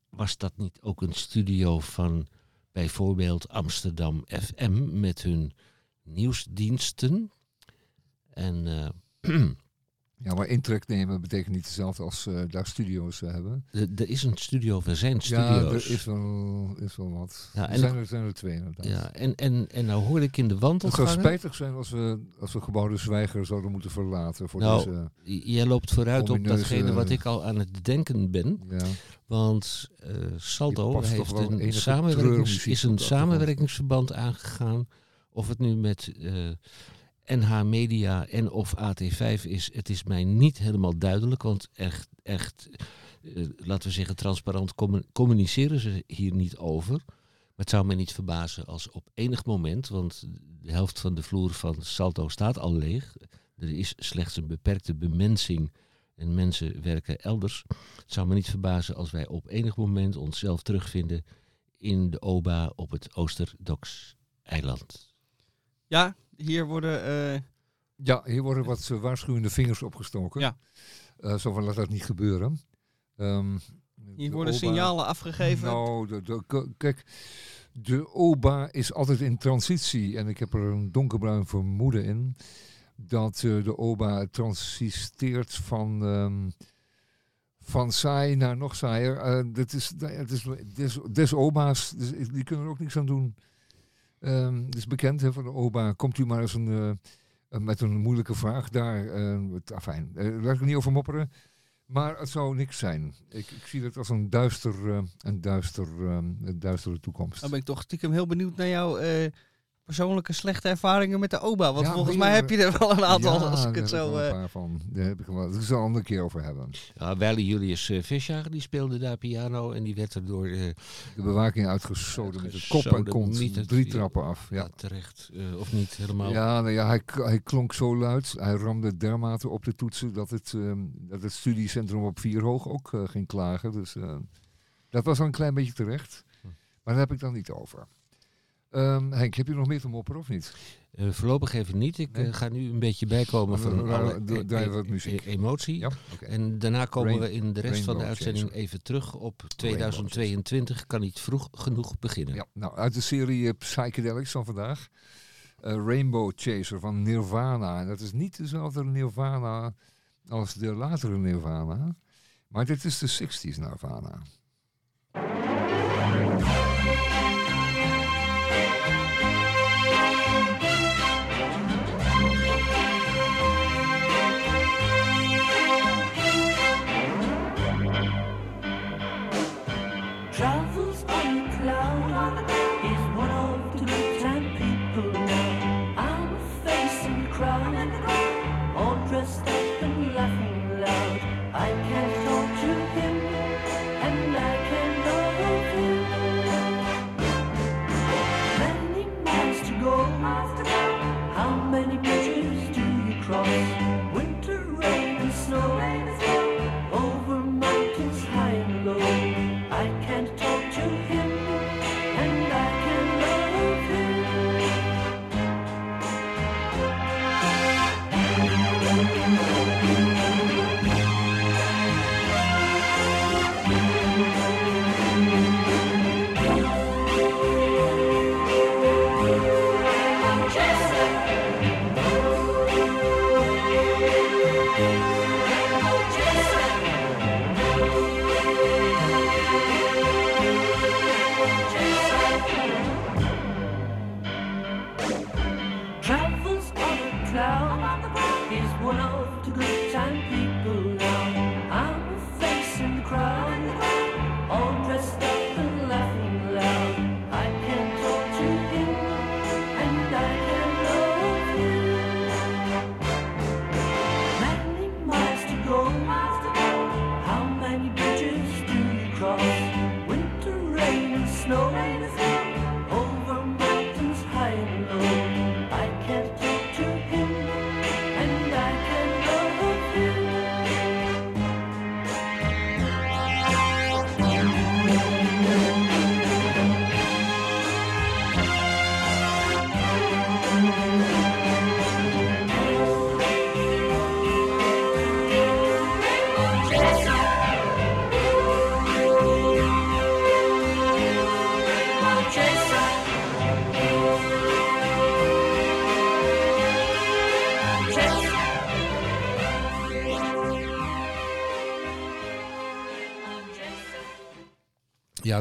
[SPEAKER 2] Was dat niet ook een studio van bijvoorbeeld Amsterdam FM met hun nieuwsdiensten? En eh, [clears throat]
[SPEAKER 3] Ja, maar intrek nemen betekent niet hetzelfde als eh, daar studio's eh, hebben.
[SPEAKER 2] Er is een studio, er zijn
[SPEAKER 3] Ja,
[SPEAKER 2] studio's.
[SPEAKER 3] er is wel, is wel wat.
[SPEAKER 2] Ja,
[SPEAKER 3] er,
[SPEAKER 2] en
[SPEAKER 3] zijn er, zijn er twee inderdaad.
[SPEAKER 2] Ja, en, en, en nou hoorde ik in de
[SPEAKER 3] Het zou
[SPEAKER 2] wandelgangen...
[SPEAKER 3] spijtig zijn als we, als we gebouwde zwijger zouden moeten verlaten voor
[SPEAKER 2] Nou,
[SPEAKER 3] deze...
[SPEAKER 2] Jij loopt vooruit op datgene wat ik al aan het denken ben.
[SPEAKER 3] Ja.
[SPEAKER 2] Want eh,
[SPEAKER 3] Je
[SPEAKER 2] Saldo heeft een, samenwerkings, is een samenwerkingsverband aangegaan. Of het nu met eh, NH Media en of AT5 is, het is mij niet helemaal duidelijk. Want echt, echt eh, laten we zeggen, transparant commu- communiceren ze hier niet over. Maar het zou mij niet verbazen als op enig moment, want de helft van de vloer van Salto staat al leeg. Er is slechts een beperkte bemensing en mensen werken elders. Het zou me niet verbazen als wij op enig moment onszelf terugvinden in de OBA op het Oosterdoks-eiland.
[SPEAKER 1] Ja, hier worden... eh,
[SPEAKER 3] Ja, hier worden wat eh, waarschuwende vingers opgestoken.
[SPEAKER 1] Ja.
[SPEAKER 3] Eh, zo van laat dat niet gebeuren. Ehm,
[SPEAKER 1] hier
[SPEAKER 3] de
[SPEAKER 1] worden
[SPEAKER 3] OBA
[SPEAKER 1] signalen afgegeven.
[SPEAKER 3] Nou, de, de- k- kijk, de OBA is altijd in transitie. En ik heb er een donkerbruin vermoeden in. Dat de OBA transisteert van, ehm, van saai naar nog saaier. Eh, dit is, het is des, des OBA's, dus die kunnen er ook niks aan doen. Ehm het is bekend van de OBA. Komt u maar eens een, eh, met een moeilijke vraag daar. eh het- afijn, eh, laat ik niet over mopperen. Maar het zou niks zijn. Ik, ik zie het als een, duister, eh, een, duister, eh, een duistere toekomst.
[SPEAKER 1] Dan ben ik toch stiekem heel benieuwd naar jouw eh, persoonlijke slechte ervaringen met de OBA. Want
[SPEAKER 3] Ja,
[SPEAKER 1] volgens mij heb je er wel een aantal,
[SPEAKER 3] Ja,
[SPEAKER 1] als ik
[SPEAKER 3] daar
[SPEAKER 1] het
[SPEAKER 3] heb
[SPEAKER 1] zo...
[SPEAKER 3] wel een
[SPEAKER 1] eh,
[SPEAKER 3] paar van. Daar heb ik wel. Dat zal een andere keer over hebben.
[SPEAKER 2] Ja, Weile Julius uh, Visjager die speelde daar piano en die werd er door eh,
[SPEAKER 3] De bewaking uitgesoden met het kop en kont. Drie trappen af.
[SPEAKER 2] ja.
[SPEAKER 3] Ja,
[SPEAKER 2] terecht, eh, of niet helemaal.
[SPEAKER 3] ja, nou ja hij, hij klonk zo luid. Hij ramde dermate op de toetsen dat het, ehm, dat het studiecentrum op Vierhoog ook eh, ging klagen. Dus eh, dat was al een klein beetje terecht.
[SPEAKER 2] Hm.
[SPEAKER 3] Maar daar heb ik dan niet over. Ehm, Henk, heb je nog meer te mopperen of niet?
[SPEAKER 2] Eh, voorlopig even niet. Ik
[SPEAKER 3] Nee.
[SPEAKER 2] eh, ga nu een beetje bijkomen van alle e- e- emotie.
[SPEAKER 3] Ja.
[SPEAKER 2] En daarna komen
[SPEAKER 3] Rain-
[SPEAKER 2] we in de rest van de uitzending
[SPEAKER 3] Chaser.
[SPEAKER 2] even terug op 2022. Kan niet vroeg genoeg beginnen.
[SPEAKER 3] Ja, nou, uit de serie eh, Psychedelics van vandaag. Rainbow Chaser van Nirvana. En dat is niet dezelfde Nirvana als de latere Nirvana. Maar dit is de 60s Nirvana.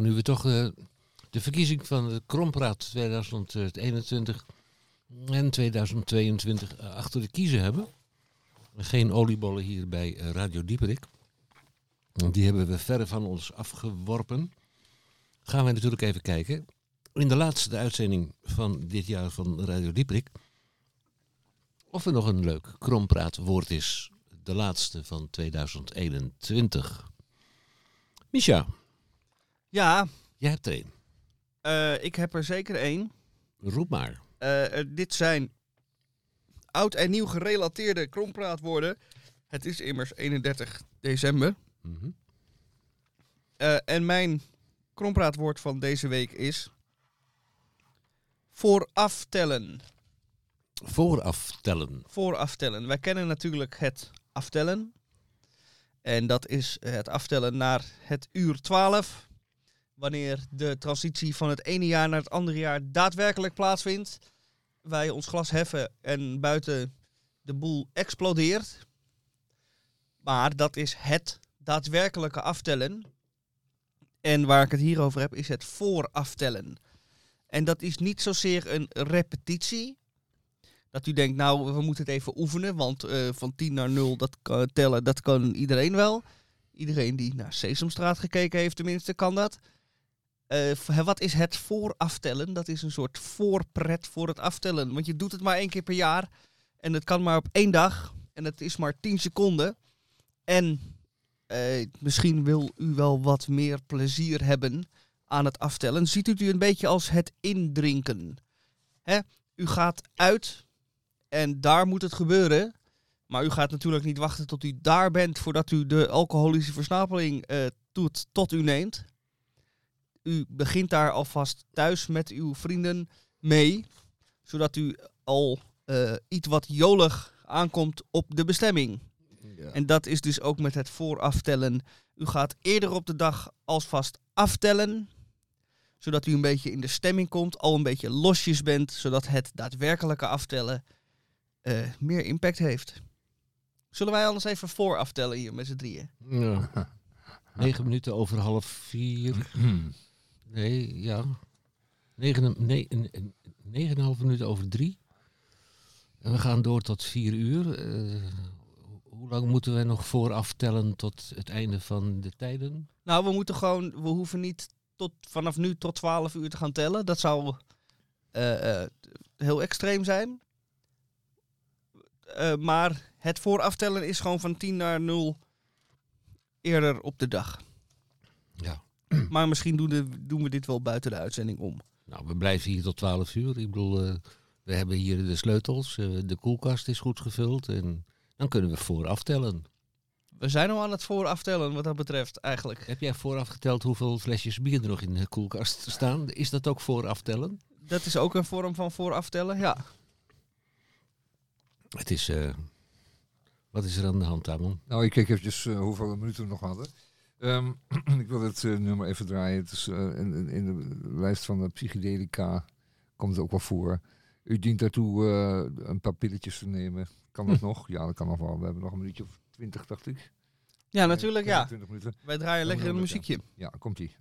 [SPEAKER 2] Nu we toch eh, de verkiezing van de Krompraat 2021 en 2022 eh, achter de kiezen hebben. Geen oliebollen hier bij eh, Radio Dieperik. Die hebben we verre van ons afgeworpen. Gaan we natuurlijk even kijken. In de laatste uitzending van dit jaar van Radio Dieperik. Of er nog een leuk krompraatwoord is. De laatste van 2021. Misha,
[SPEAKER 1] Ja,
[SPEAKER 2] jij hebt er een.
[SPEAKER 1] eh, ik heb er zeker één.
[SPEAKER 2] Roep maar.
[SPEAKER 1] Eh, dit zijn oud en nieuw gerelateerde krompraatwoorden. Het is immers 31 december.
[SPEAKER 2] Mhm.
[SPEAKER 1] Eh, en mijn krompraatwoord van deze week is... Vooraftellen.
[SPEAKER 2] Vooraf tellen.
[SPEAKER 1] Vooraftellen. Wij kennen natuurlijk het aftellen. En dat is het aftellen naar het uur 12. Wanneer de transitie van het ene jaar naar het andere jaar daadwerkelijk plaatsvindt. Wij ons glas heffen en buiten de boel explodeert. Maar dat is het daadwerkelijke aftellen. En waar ik het hier over heb, is het vooraftellen. En dat is niet zozeer een repetitie. Dat u denkt, nou, we moeten het even oefenen, want eh, van 10 naar 0 dat tellen, dat kan iedereen wel. Iedereen die naar Sesamstraat gekeken heeft, tenminste, kan dat. V- wat is het vooraftellen? Dat is een soort voorpret voor het aftellen. Want je doet het maar één keer per jaar. En het kan maar op één dag. En het is maar 10 seconden. En eh, misschien wil u wel wat meer plezier hebben aan het aftellen. Ziet u het een beetje als het indrinken. Hè? U gaat uit en daar moet het gebeuren. Maar u gaat natuurlijk niet wachten tot u daar bent voordat u de alcoholische versnapeling doet, tot u neemt. U begint daar alvast thuis met uw vrienden mee, zodat u al eh, iets wat jolig aankomt op de bestemming. En dat is dus ook met het vooraftellen. U gaat eerder op de dag alvast aftellen, zodat u een beetje in de stemming komt, al een beetje losjes bent, zodat het daadwerkelijke aftellen eh, meer impact heeft. Zullen wij anders even vooraftellen hier met z'n drieën?
[SPEAKER 2] Ja. [laughs] Negen minuten over half vier. [clears throat] Nee, ja. Negen, nee, minuten over drie. En we gaan door tot vier uur. Eh, hoe lang moeten we nog vooraf tellen tot het einde van de tijden?
[SPEAKER 1] Nou, we moeten gewoon, we hoeven niet tot, vanaf nu tot 12 uur te gaan tellen. Dat zou eh, eh, heel extreem zijn. Maar het vooraftellen is gewoon van 10 naar 0 eerder op de dag.
[SPEAKER 2] Ja. [clears throat]
[SPEAKER 1] Maar misschien doen, de, doen we dit wel buiten de uitzending om.
[SPEAKER 2] Nou, we blijven hier tot twaalf uur. Ik bedoel, eh, we hebben hier de sleutels. eh, de koelkast is goed gevuld. En dan kunnen we vooraf tellen.
[SPEAKER 1] We zijn al aan het vooraftellen wat dat betreft eigenlijk.
[SPEAKER 2] Heb jij vooraf geteld hoeveel flesjes bier er nog in de koelkast staan? Is dat ook vooraf tellen?
[SPEAKER 1] Dat is ook een vorm van vooraftellen, ja.
[SPEAKER 2] Het is... eh, wat is er aan de hand, Tamon?
[SPEAKER 3] Nou, ik kijk eventjes eh, hoeveel minuten we nog hadden. Ehm, [clears throat] ik wil het eh, nummer even draaien. Het is, eh, in, in- de lijst van de psychedelica komt het ook wel voor. U dient daartoe eh, een paar pilletjes te nemen. Kan dat nog? Ja, dat kan nog wel. We hebben nog een minuutje of twintig, dacht ik.
[SPEAKER 1] Ja, natuurlijk, ja.
[SPEAKER 3] 20 minuten.
[SPEAKER 1] Wij draaien lekker een muziekje.
[SPEAKER 3] Ja, komt-ie.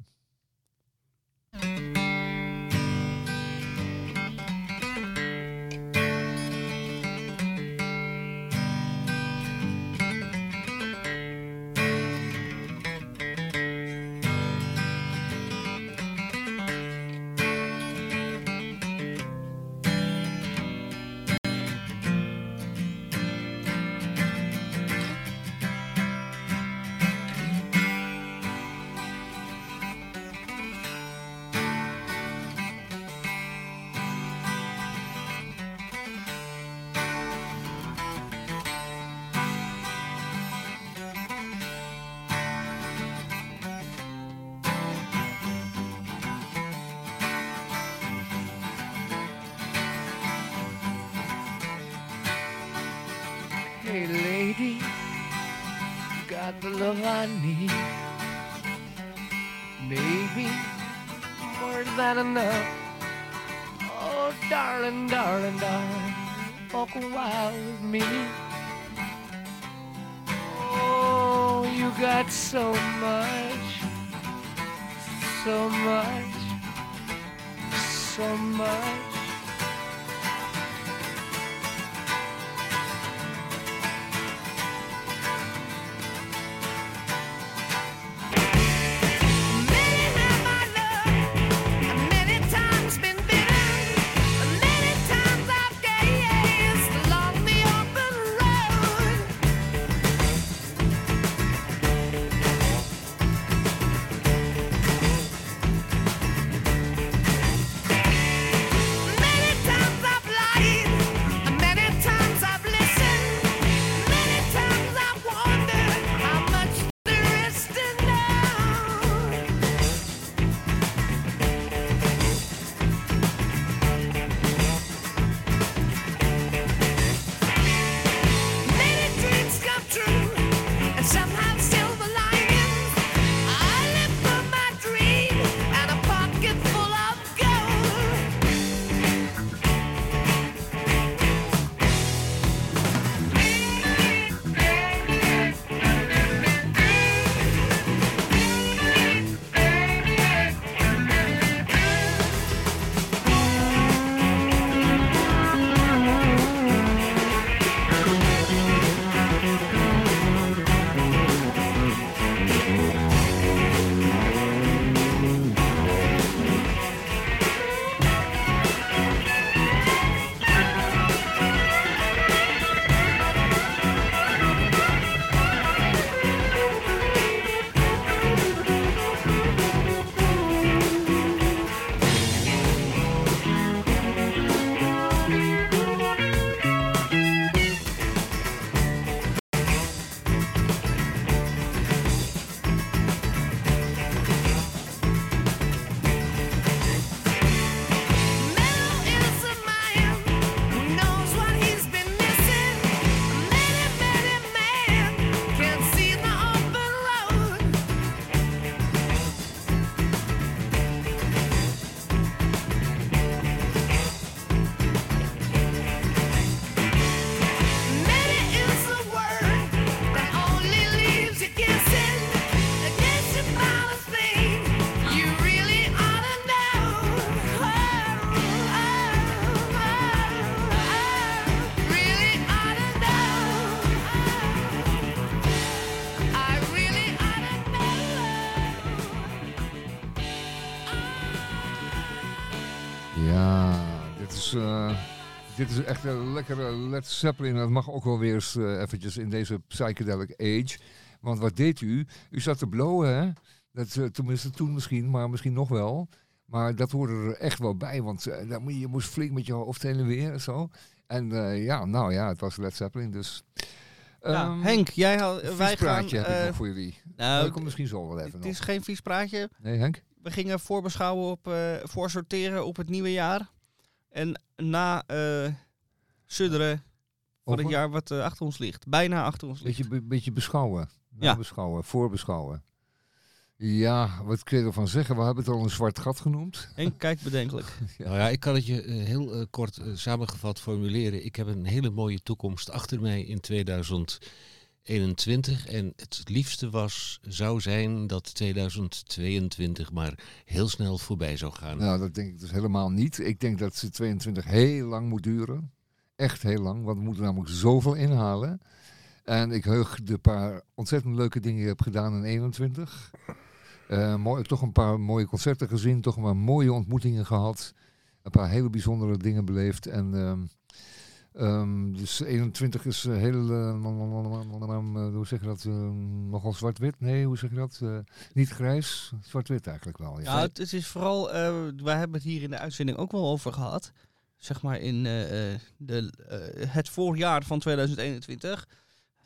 [SPEAKER 7] Got the love I need. Maybe more than enough. Oh, darling, darling, darling, walk a while with me. Oh, you got so much, so much, so much.
[SPEAKER 3] Dit is echt een lekkere Led Zeppelin. Dat mag ook wel weer eens eh, eventjes in deze psychedelic age. Want wat deed u? U zat te blowen, hè? Dat, eh, tenminste toen misschien, maar misschien nog wel. Maar dat hoorde er echt wel bij, want eh, dan moet je, je moest flink met je hoofd heen en weer en zo. En ja, nou ja, het was Led Zeppelin, dus... Ehm,
[SPEAKER 1] Henk, jij had,
[SPEAKER 3] een
[SPEAKER 1] wij
[SPEAKER 3] vies
[SPEAKER 1] gaan...
[SPEAKER 3] praatje heb ik nog voor jullie.
[SPEAKER 1] nou,
[SPEAKER 3] dat komt misschien zo wel even
[SPEAKER 1] het
[SPEAKER 3] nog.
[SPEAKER 1] is geen vies praatje.
[SPEAKER 3] Nee, Henk?
[SPEAKER 1] We gingen voorbeschouwen op, voorsorteren op het nieuwe jaar. En na eh sudderen van het jaar wat eh, achter ons ligt. Bijna achter ons ligt.
[SPEAKER 3] Beetje, be- beetje beschouwen.
[SPEAKER 1] Ja.
[SPEAKER 3] Beschouwen, voorbeschouwen. Ja, wat kun je ervan zeggen? We hebben het al een zwart gat genoemd.
[SPEAKER 1] Henk kijkt bedenkelijk. [laughs]
[SPEAKER 2] Nou ja, ik kan het je eh, heel kort samengevat formuleren. Ik heb een hele mooie toekomst achter mij in 2021. En het liefste was, zou zijn dat 2022 maar heel snel voorbij zou gaan.
[SPEAKER 3] Nou, dat denk ik dus helemaal niet. Ik denk dat ze 22 heel lang moet duren. Echt heel lang, want we moeten namelijk zoveel inhalen. En ik heug de paar ontzettend leuke dingen die heb gedaan in 21. Eh, mooi, toch een paar mooie concerten gezien, toch paar mooie ontmoetingen gehad. Een paar hele bijzondere dingen beleefd. En ehm, ehm, dus 21 is eh, heel, eh, hoe zeg je dat, eh, nogal zwart-wit? Nee, hoe zeg je dat? Eh, niet grijs, zwart-wit eigenlijk wel.
[SPEAKER 1] Ja, het, is vooral, eh wij hebben het hier in de uitzending ook wel over gehad. Zeg maar in eh, eh, de, eh, het voorjaar van 2021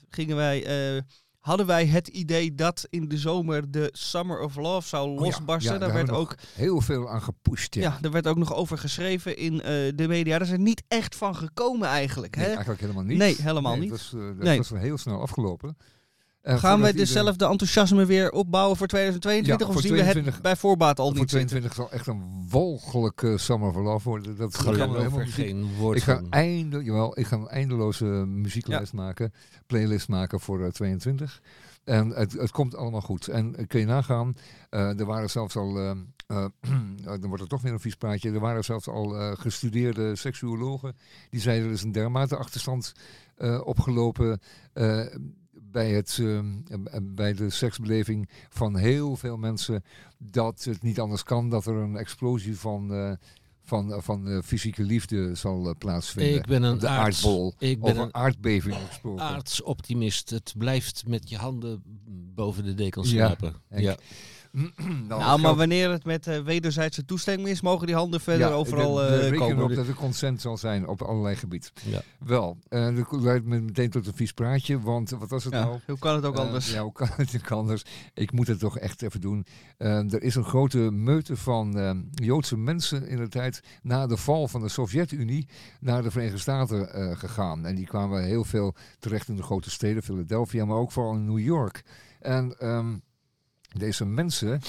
[SPEAKER 1] gingen wij, eh, hadden wij het idee dat in de zomer de Summer of Love zou
[SPEAKER 3] Oh ja,
[SPEAKER 1] losbarsten.
[SPEAKER 3] ja,
[SPEAKER 1] Daar
[SPEAKER 3] daar
[SPEAKER 1] werd ook,
[SPEAKER 3] Heel veel aan gepusht. Ja.
[SPEAKER 1] ja, er werd ook nog over geschreven in eh, de media. Daar is er niet echt van gekomen eigenlijk.
[SPEAKER 3] Nee,
[SPEAKER 1] Hè?
[SPEAKER 3] eigenlijk helemaal niet.
[SPEAKER 1] Nee, helemaal
[SPEAKER 3] Nee,
[SPEAKER 1] niet.
[SPEAKER 3] Dat, was, eh, dat
[SPEAKER 1] Nee.
[SPEAKER 3] was heel snel afgelopen. En
[SPEAKER 1] Gaan wij dezelfde enthousiasme weer opbouwen voor 2022?
[SPEAKER 3] Ja,
[SPEAKER 1] of
[SPEAKER 3] voor
[SPEAKER 1] zien we het
[SPEAKER 3] 22
[SPEAKER 1] bij voorbaat al
[SPEAKER 3] Voor
[SPEAKER 1] niet zitten?
[SPEAKER 3] 22 zal echt een walgelijke Summer of Love worden. Dat kan me helemaal
[SPEAKER 2] geen woord
[SPEAKER 3] Ik ga,
[SPEAKER 2] van.
[SPEAKER 3] einde, jawel, ik ga een eindeloze muzieklijst maken, playlist maken voor eh, 22. En het, het komt allemaal goed. En eh, kun je nagaan, eh, er waren zelfs al, eh, [clears throat] eh, dan wordt het toch weer een vies praatje, er waren zelfs al eh, gestudeerde seksuologen die zeiden er is een dermate achterstand eh, opgelopen eh, bij, het, eh, eh, bij de seksbeleving van heel veel mensen dat het niet anders kan dat er een explosie van, eh, van, eh, van eh, fysieke liefde zal plaatsvinden.
[SPEAKER 2] Ik ben een
[SPEAKER 3] Op de
[SPEAKER 2] aards-
[SPEAKER 3] aardbol.
[SPEAKER 2] Ik ben
[SPEAKER 3] Over
[SPEAKER 2] een
[SPEAKER 3] aardbeving gesproken.
[SPEAKER 2] aardsoptimist. Het blijft met je handen boven de dekens slapen. Ja. [clears throat]
[SPEAKER 3] nou,
[SPEAKER 1] Nou, maar wanneer het met eh, wederzijdse toestemming is, mogen die handen verder
[SPEAKER 3] Ja,
[SPEAKER 1] overal
[SPEAKER 3] we
[SPEAKER 1] eh,
[SPEAKER 3] rekenen
[SPEAKER 1] komen.
[SPEAKER 3] op dat er consent zal zijn op allerlei gebieden.
[SPEAKER 2] Ja.
[SPEAKER 3] Wel, eh dat leidt me meteen tot een vies praatje, want wat was het
[SPEAKER 1] Ja,
[SPEAKER 3] nou?
[SPEAKER 1] hoe kan het ook anders?
[SPEAKER 3] ja, hoe kan het ook anders? Ik moet het toch echt even doen. Er is een grote meute van Joodse mensen in de tijd na de val van de Sovjet-Unie naar de Verenigde Staten gegaan. En die kwamen heel veel terecht in de grote steden, Philadelphia, maar ook vooral in New York. En ehm, deze mensen,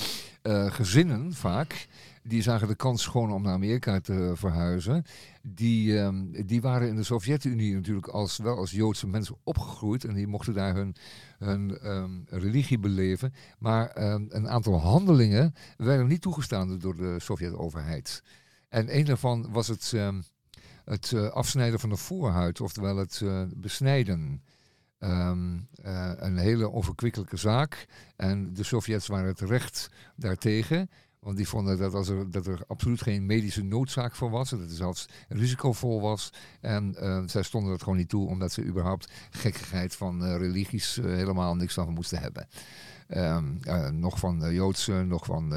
[SPEAKER 3] eh, gezinnen vaak, die zagen de kans gewoon om naar Amerika te verhuizen. Die, ehm, die waren in de Sovjet-Unie natuurlijk als, wel als Joodse mensen opgegroeid. En die mochten daar hun, hun ehm, religie beleven. Maar ehm, een aantal handelingen werden niet toegestaan door de Sovjet-overheid. En een daarvan was het, het eh, afsnijden van de voorhuid, oftewel het eh, besnijden. Eh, een hele onverkwikkelijke zaak. En de Sovjets waren terecht daartegen. Want die vonden dat, als er, dat er absoluut geen medische noodzaak voor was. Dat het zelfs risicovol was. En eh, zij stonden dat gewoon niet toe, omdat ze überhaupt gekkigheid van eh, religies helemaal niks van moesten hebben. Ehm, eh, nog van Joodse, nog van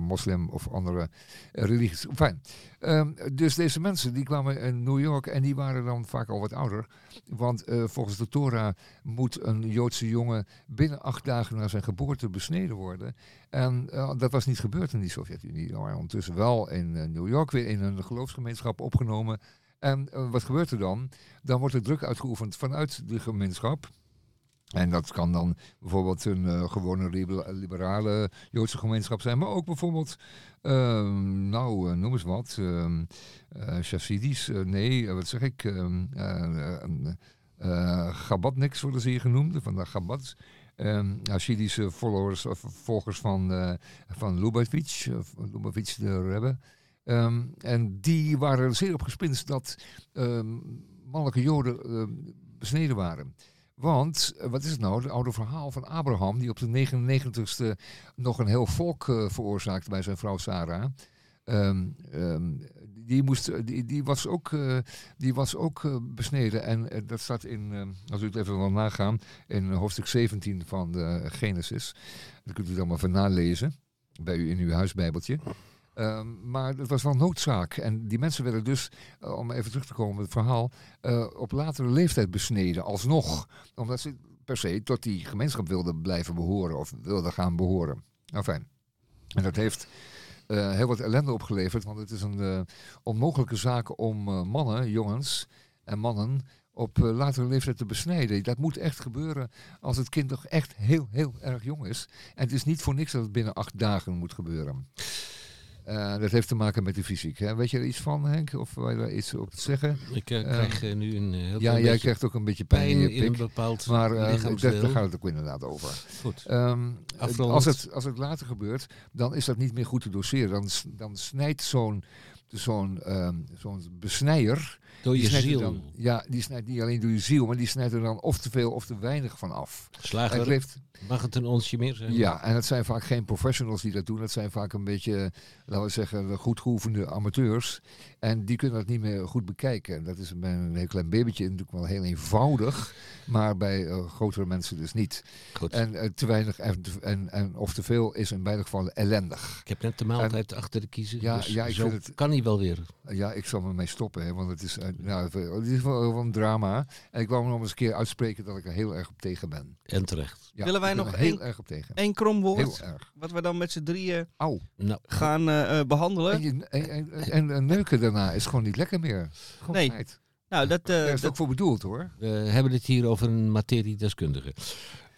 [SPEAKER 3] moslim of andere religies. Fijn. Ehm, dus deze mensen die kwamen in New York en die waren dan vaak al wat ouder. Want eh, volgens de Torah moet een Joodse jongen binnen acht dagen na zijn geboorte besneden worden. En eh, dat was niet gebeurd in die Sovjet-Unie. Waren ondertussen wel in eh, New York weer in een geloofsgemeenschap opgenomen. En wat gebeurt er dan? Dan wordt er druk uitgeoefend vanuit de gemeenschap. En dat kan dan bijvoorbeeld een eh, gewone liber- liberale Joodse gemeenschap zijn, maar ook bijvoorbeeld, ehm, nou, eh, noem eens wat, ehm eh, nee, wat zeg ik, ehm eh, eh, eh, Chabadniks worden ze hier genoemd, van de Chabad. Ehm Hasidische followers of volgers van, van Lubavitch, Lubavitch de Rebbe. Ehm, en die waren er zeer op gespinst dat ehm, mannelijke Joden ehm, besneden waren. Want, eh, wat is het nou? Het oude verhaal van Abraham, die op de 99ste nog een heel volk eh, veroorzaakte bij zijn vrouw Sarah. Ehm, ehm, die, moest, die, die was ook, eh, die was ook eh, besneden. En eh, dat staat in, eh, als u het even wil nagaan, in hoofdstuk 17 van de Genesis. Dat kunt u dan maar even nalezen bij u in uw huisbijbeltje. Ehm, maar het was wel noodzaak. En die mensen werden dus, eh, om even terug te komen op het verhaal, eh, op latere leeftijd besneden, alsnog. Omdat ze per se tot die gemeenschap wilden blijven behoren of wilden gaan behoren. Nou fijn. En dat heeft eh, heel wat ellende opgeleverd, want het is een onmogelijke zaak om mannen, jongens en mannen op latere leeftijd te besnijden. Dat moet echt gebeuren als het kind nog echt heel, heel erg jong is. En het is niet voor niks dat het binnen acht dagen moet gebeuren. Eh, dat heeft te maken met de fysiek. Hè? Weet je er iets van, Henk? Of wil je daar iets op te zeggen?
[SPEAKER 2] Ik eh,
[SPEAKER 3] Ehm,
[SPEAKER 2] krijg eh, nu een eh, heel
[SPEAKER 3] Ja, jij krijgt ook een beetje pijn, in
[SPEAKER 2] in
[SPEAKER 3] je
[SPEAKER 2] een
[SPEAKER 3] pik.
[SPEAKER 2] bepaald
[SPEAKER 3] Maar eh, daar, gaat het ook inderdaad over.
[SPEAKER 2] Goed.
[SPEAKER 3] Ehm, als, het, als het later gebeurt, dan is dat niet meer goed te doseren. Dan, dan snijdt zo'n zo'n ehm, zo'n besnijer...
[SPEAKER 2] Door je ziel.
[SPEAKER 3] Dan, ja, die snijdt niet alleen door je ziel, maar die snijdt er dan of te veel of te weinig van af.
[SPEAKER 2] Slager,
[SPEAKER 3] het leeft,
[SPEAKER 2] mag het een onsje meer zijn?
[SPEAKER 3] ja, en het zijn vaak geen professionals die dat doen. Dat zijn vaak een beetje, laten we zeggen, goed geoefende amateurs. En die kunnen dat niet meer goed bekijken. Dat is bij een heel klein babytje natuurlijk wel heel eenvoudig. Maar bij eh, grotere mensen dus niet.
[SPEAKER 2] Goed.
[SPEAKER 3] En eh, te weinig en, en, en of te veel is in beide gevallen ellendig.
[SPEAKER 2] ik heb net de maaltijd achter de kiezen.
[SPEAKER 3] Ja,
[SPEAKER 2] dus
[SPEAKER 3] ja, ik
[SPEAKER 2] zo
[SPEAKER 3] vind het-
[SPEAKER 2] kan hij wel weer.
[SPEAKER 3] Ja, ik zal me mee stoppen, hè, want het is, eh, nou, het is wel, een drama. En ik wou nog eens een keer uitspreken dat ik er heel erg op tegen ben.
[SPEAKER 2] En terecht.
[SPEAKER 3] Ja,
[SPEAKER 1] Willen wij nog
[SPEAKER 3] heel
[SPEAKER 1] één-
[SPEAKER 3] erg op tegen.
[SPEAKER 1] Eén krom woord,
[SPEAKER 3] Heel erg.
[SPEAKER 1] wat we dan met z'n drieën
[SPEAKER 3] Auw.
[SPEAKER 2] Nou,
[SPEAKER 1] gaan eh, eh, behandelen.
[SPEAKER 3] En, je- en, en, en, en neuken daarna is gewoon niet lekker meer. Gewoon
[SPEAKER 1] Nee.
[SPEAKER 3] feit.
[SPEAKER 1] Nou, dat, eh,
[SPEAKER 3] Daar is
[SPEAKER 1] dat
[SPEAKER 3] ook voor bedoeld hoor.
[SPEAKER 2] We hebben het hier over een materiedeskundige.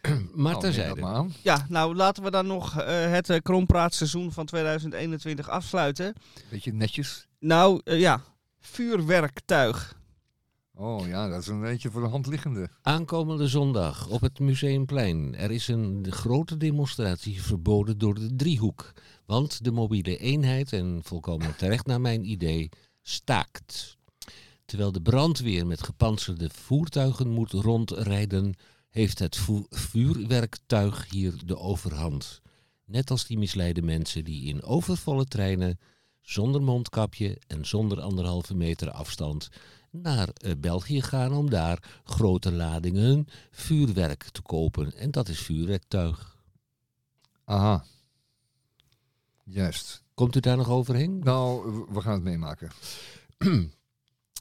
[SPEAKER 2] [clears throat] maar
[SPEAKER 3] Nou, dat
[SPEAKER 2] terzijde.
[SPEAKER 3] maar aan.
[SPEAKER 1] ja, nou laten we dan nog eh, het uh, krompraatseizoen van 2021 afsluiten.
[SPEAKER 3] Beetje netjes.
[SPEAKER 1] Nou, eh, ja, vuurwerktuig.
[SPEAKER 3] Oh ja, dat is een beetje voor de hand liggende.
[SPEAKER 2] Aankomende zondag op het Museumplein. Er is een grote demonstratie verboden door de driehoek. Want de mobiele eenheid, en volkomen terecht naar mijn idee, staakt. Terwijl de brandweer met gepantserde voertuigen moet rondrijden, heeft het vuurwerktuig hier de overhand. Net als die misleide mensen die in overvolle treinen, zonder mondkapje en zonder anderhalve meter afstand, naar eh, België gaan om daar grote ladingen vuurwerk te kopen. En dat is vuurwerktuig.
[SPEAKER 3] Aha. Juist.
[SPEAKER 2] Komt u daar nog overheen?
[SPEAKER 3] Nou, we- we gaan het meemaken.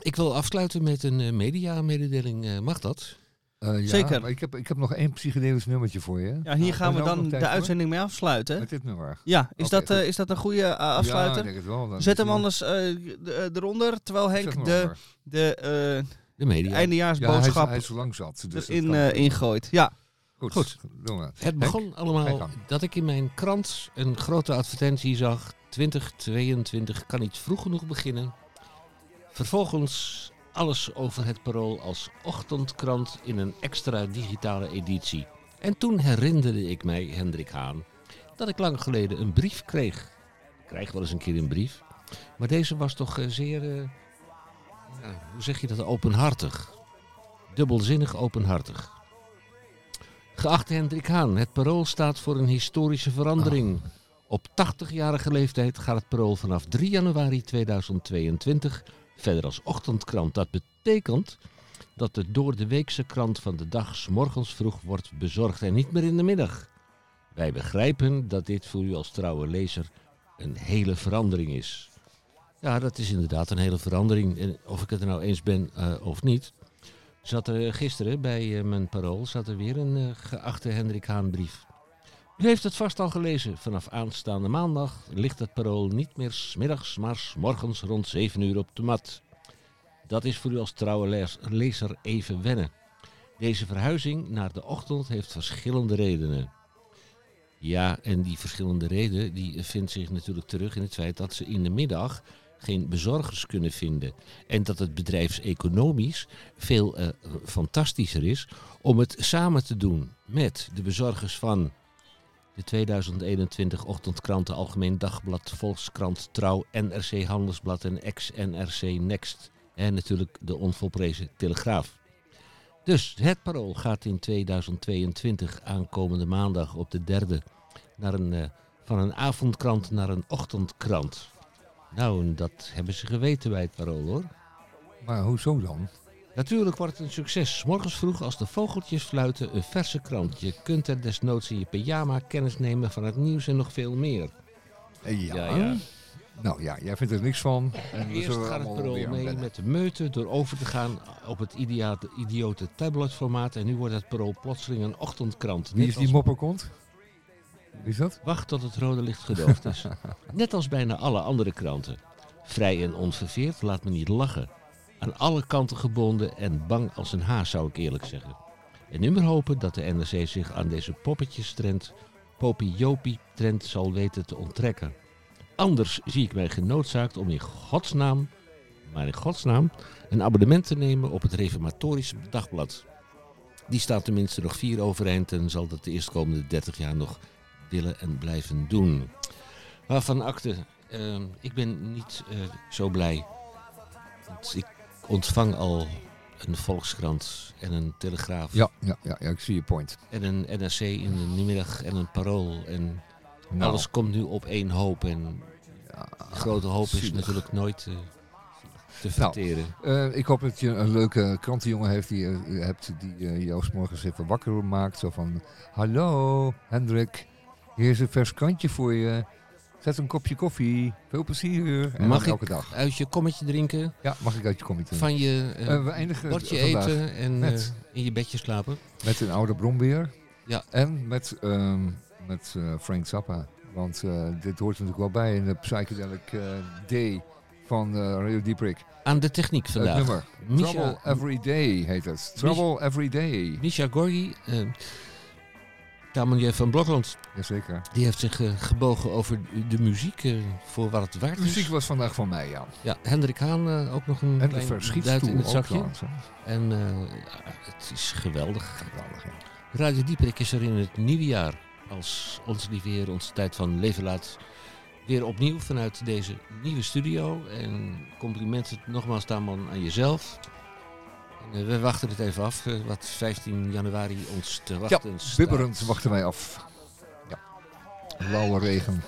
[SPEAKER 2] Ik wil afsluiten met een eh, media-mededeling. Eh, mag dat?
[SPEAKER 3] Eh, ja,
[SPEAKER 1] Zeker.
[SPEAKER 3] maar Ik heb, ik heb nog één psychedelisch nummertje voor je.
[SPEAKER 1] Ja, hier
[SPEAKER 3] Nou,
[SPEAKER 1] gaan we dan de
[SPEAKER 3] voor?
[SPEAKER 1] uitzending mee afsluiten.
[SPEAKER 3] Met dit nummer.
[SPEAKER 1] Ja, is, dat, eh, is dat een goede
[SPEAKER 3] Ja,
[SPEAKER 1] afsluiter?
[SPEAKER 3] ik denk het wel. Dan
[SPEAKER 1] Zet hem anders de- eronder, terwijl Henk de,
[SPEAKER 3] maar.
[SPEAKER 1] de eh,
[SPEAKER 2] De media.
[SPEAKER 3] Ja, hij, is-
[SPEAKER 1] eindejaarsboodschap
[SPEAKER 3] hij is lang zat. Dus
[SPEAKER 1] eh, ingooit. Ja,
[SPEAKER 3] Goed,
[SPEAKER 2] Goed.
[SPEAKER 3] doen we.
[SPEAKER 2] Het begon allemaal dat ik in mijn krant een grote advertentie zag. 2022 kan niet vroeg genoeg beginnen. Vervolgens alles over het parool als ochtendkrant in een extra digitale editie. En toen herinnerde ik mij, Hendrik Haan, dat ik lang geleden een brief kreeg. Ik krijg wel eens een keer een brief. Maar deze was toch eh, zeer, eh, ja, hoe zeg je dat, openhartig. Dubbelzinnig openhartig. Geachte Hendrik Haan, het parool staat voor een historische verandering. Op 80-jarige leeftijd gaat het parool vanaf 3 januari 2022 verder als ochtendkrant. Dat betekent dat de door de weekse krant van de dag 's morgens vroeg wordt bezorgd en niet meer in de middag. Wij begrijpen dat dit voor u als trouwe lezer een hele verandering is. Ja, dat is inderdaad een hele verandering. Of ik het er nou eens ben eh, of niet. Zat er eh, gisteren bij eh, mijn parool zat er weer een geachte Hendrik Haan brief. U heeft het vast al gelezen. Vanaf aanstaande maandag ligt het parool niet meer smiddags, maar morgens rond 7 uur op de mat. Dat is voor u als trouwe lezer even wennen. Deze verhuizing naar de ochtend heeft verschillende redenen. Ja, en die verschillende reden die vindt zich natuurlijk terug in het feit dat ze in de middag geen bezorgers kunnen vinden. En dat het bedrijfseconomisch veel eh, fantastischer is om het samen te doen met de bezorgers van de 2021 ochtendkranten Algemeen Dagblad, Volkskrant, Trouw, NRC Handelsblad en ex-NRC Next. En natuurlijk de onvolprezen Telegraaf. Dus het parool gaat in 2022 aankomende maandag op de derde naar een, eh, van een avondkrant naar een ochtendkrant. Nou, dat hebben ze geweten bij het parool hoor.
[SPEAKER 3] Maar hoezo dan?
[SPEAKER 2] Natuurlijk wordt het een succes. Morgens vroeg als de vogeltjes fluiten, een verse krant. Je kunt er desnoods in je pyjama kennis nemen van het nieuws en nog veel meer.
[SPEAKER 3] Ja.
[SPEAKER 2] Ja, ja.
[SPEAKER 3] Nou ja, jij vindt er niks van. En
[SPEAKER 2] Eerst gaat het parool mee met de meute door over te gaan op het idiote, idiote tabloidformaat. En nu wordt het parool plotseling een ochtendkrant.
[SPEAKER 3] Wie is die mopperkont? Wie is dat?
[SPEAKER 2] Wacht tot het rode licht gedoofd is. [laughs] Net als bijna alle andere kranten. Vrij en onverveerd, laat me niet lachen. Aan alle kanten gebonden en bang als een haas, zou ik eerlijk zeggen. En nu maar hopen dat de NRC zich aan deze poppetjestrend, popiopie-trend zal weten te onttrekken. Anders zie ik mij genoodzaakt om in godsnaam, maar in godsnaam, een abonnement te nemen op het Reformatorisch Dagblad. Die staat tenminste nog vier overeind en zal dat de eerstkomende 30 jaar nog willen en blijven doen. Waarvan akte, eh, ik ben niet eh, zo blij. Ontvang al een Volkskrant en een Telegraaf.
[SPEAKER 3] Ja, ja, ja, ja, ik zie je point.
[SPEAKER 2] En een NRC in de middag en een Parool. En
[SPEAKER 3] Nou,
[SPEAKER 2] alles komt nu op één hoop. En
[SPEAKER 3] ja,
[SPEAKER 2] grote hoop is natuurlijk nooit eh, te
[SPEAKER 3] Nou,
[SPEAKER 2] verteren.
[SPEAKER 3] Eh, ik hoop dat je een leuke krantenjongen heeft die, je hebt die eh, jou morgens even wakker maakt. Zo van, hallo Hendrik, hier is een vers krantje voor je. Zet een kopje koffie. Veel plezier. En
[SPEAKER 2] Mag
[SPEAKER 3] elke
[SPEAKER 2] ik
[SPEAKER 3] dag.
[SPEAKER 2] uit je kommetje drinken?
[SPEAKER 3] Ja, mag ik uit je kommetje?
[SPEAKER 2] Van je Eh,
[SPEAKER 3] we eindigen
[SPEAKER 2] bordje eten en eh, in je bedje slapen?
[SPEAKER 3] met een oude brombeer.
[SPEAKER 2] Ja.
[SPEAKER 3] En met, ehm, met Frank Zappa. Want dit hoort natuurlijk wel bij in de Psychedelic Day van eh, Radio Dieprik.
[SPEAKER 2] Aan de techniek
[SPEAKER 3] Het
[SPEAKER 2] vandaag.
[SPEAKER 3] nummer.
[SPEAKER 2] Misha,
[SPEAKER 3] Trouble Every Day heet het. Trouble Every Day.
[SPEAKER 2] Misha Gorgi, Kamanje van Blokland,
[SPEAKER 3] Jazeker.
[SPEAKER 2] die heeft zich eh, gebogen over de muziek, eh, voor wat het waard
[SPEAKER 3] De
[SPEAKER 2] is.
[SPEAKER 3] muziek was vandaag van mij, ja.
[SPEAKER 2] Ja, Hendrik Haan eh, ook nog een
[SPEAKER 3] En de
[SPEAKER 2] klein duit
[SPEAKER 3] verschietstoel
[SPEAKER 2] in het zakje. En het is geweldig.
[SPEAKER 3] Geweldig, ja.
[SPEAKER 2] Radio Dieperik is er in het nieuwe jaar, als onze lieve Heer onze tijd van leven laat, weer opnieuw vanuit deze nieuwe studio. En complimenten nogmaals daarman aan jezelf. Eh, we wachten het even af, eh, wat 15 januari ons te wachten staat.
[SPEAKER 3] Bibberend wachten wij af. Ja. Blauwe regen.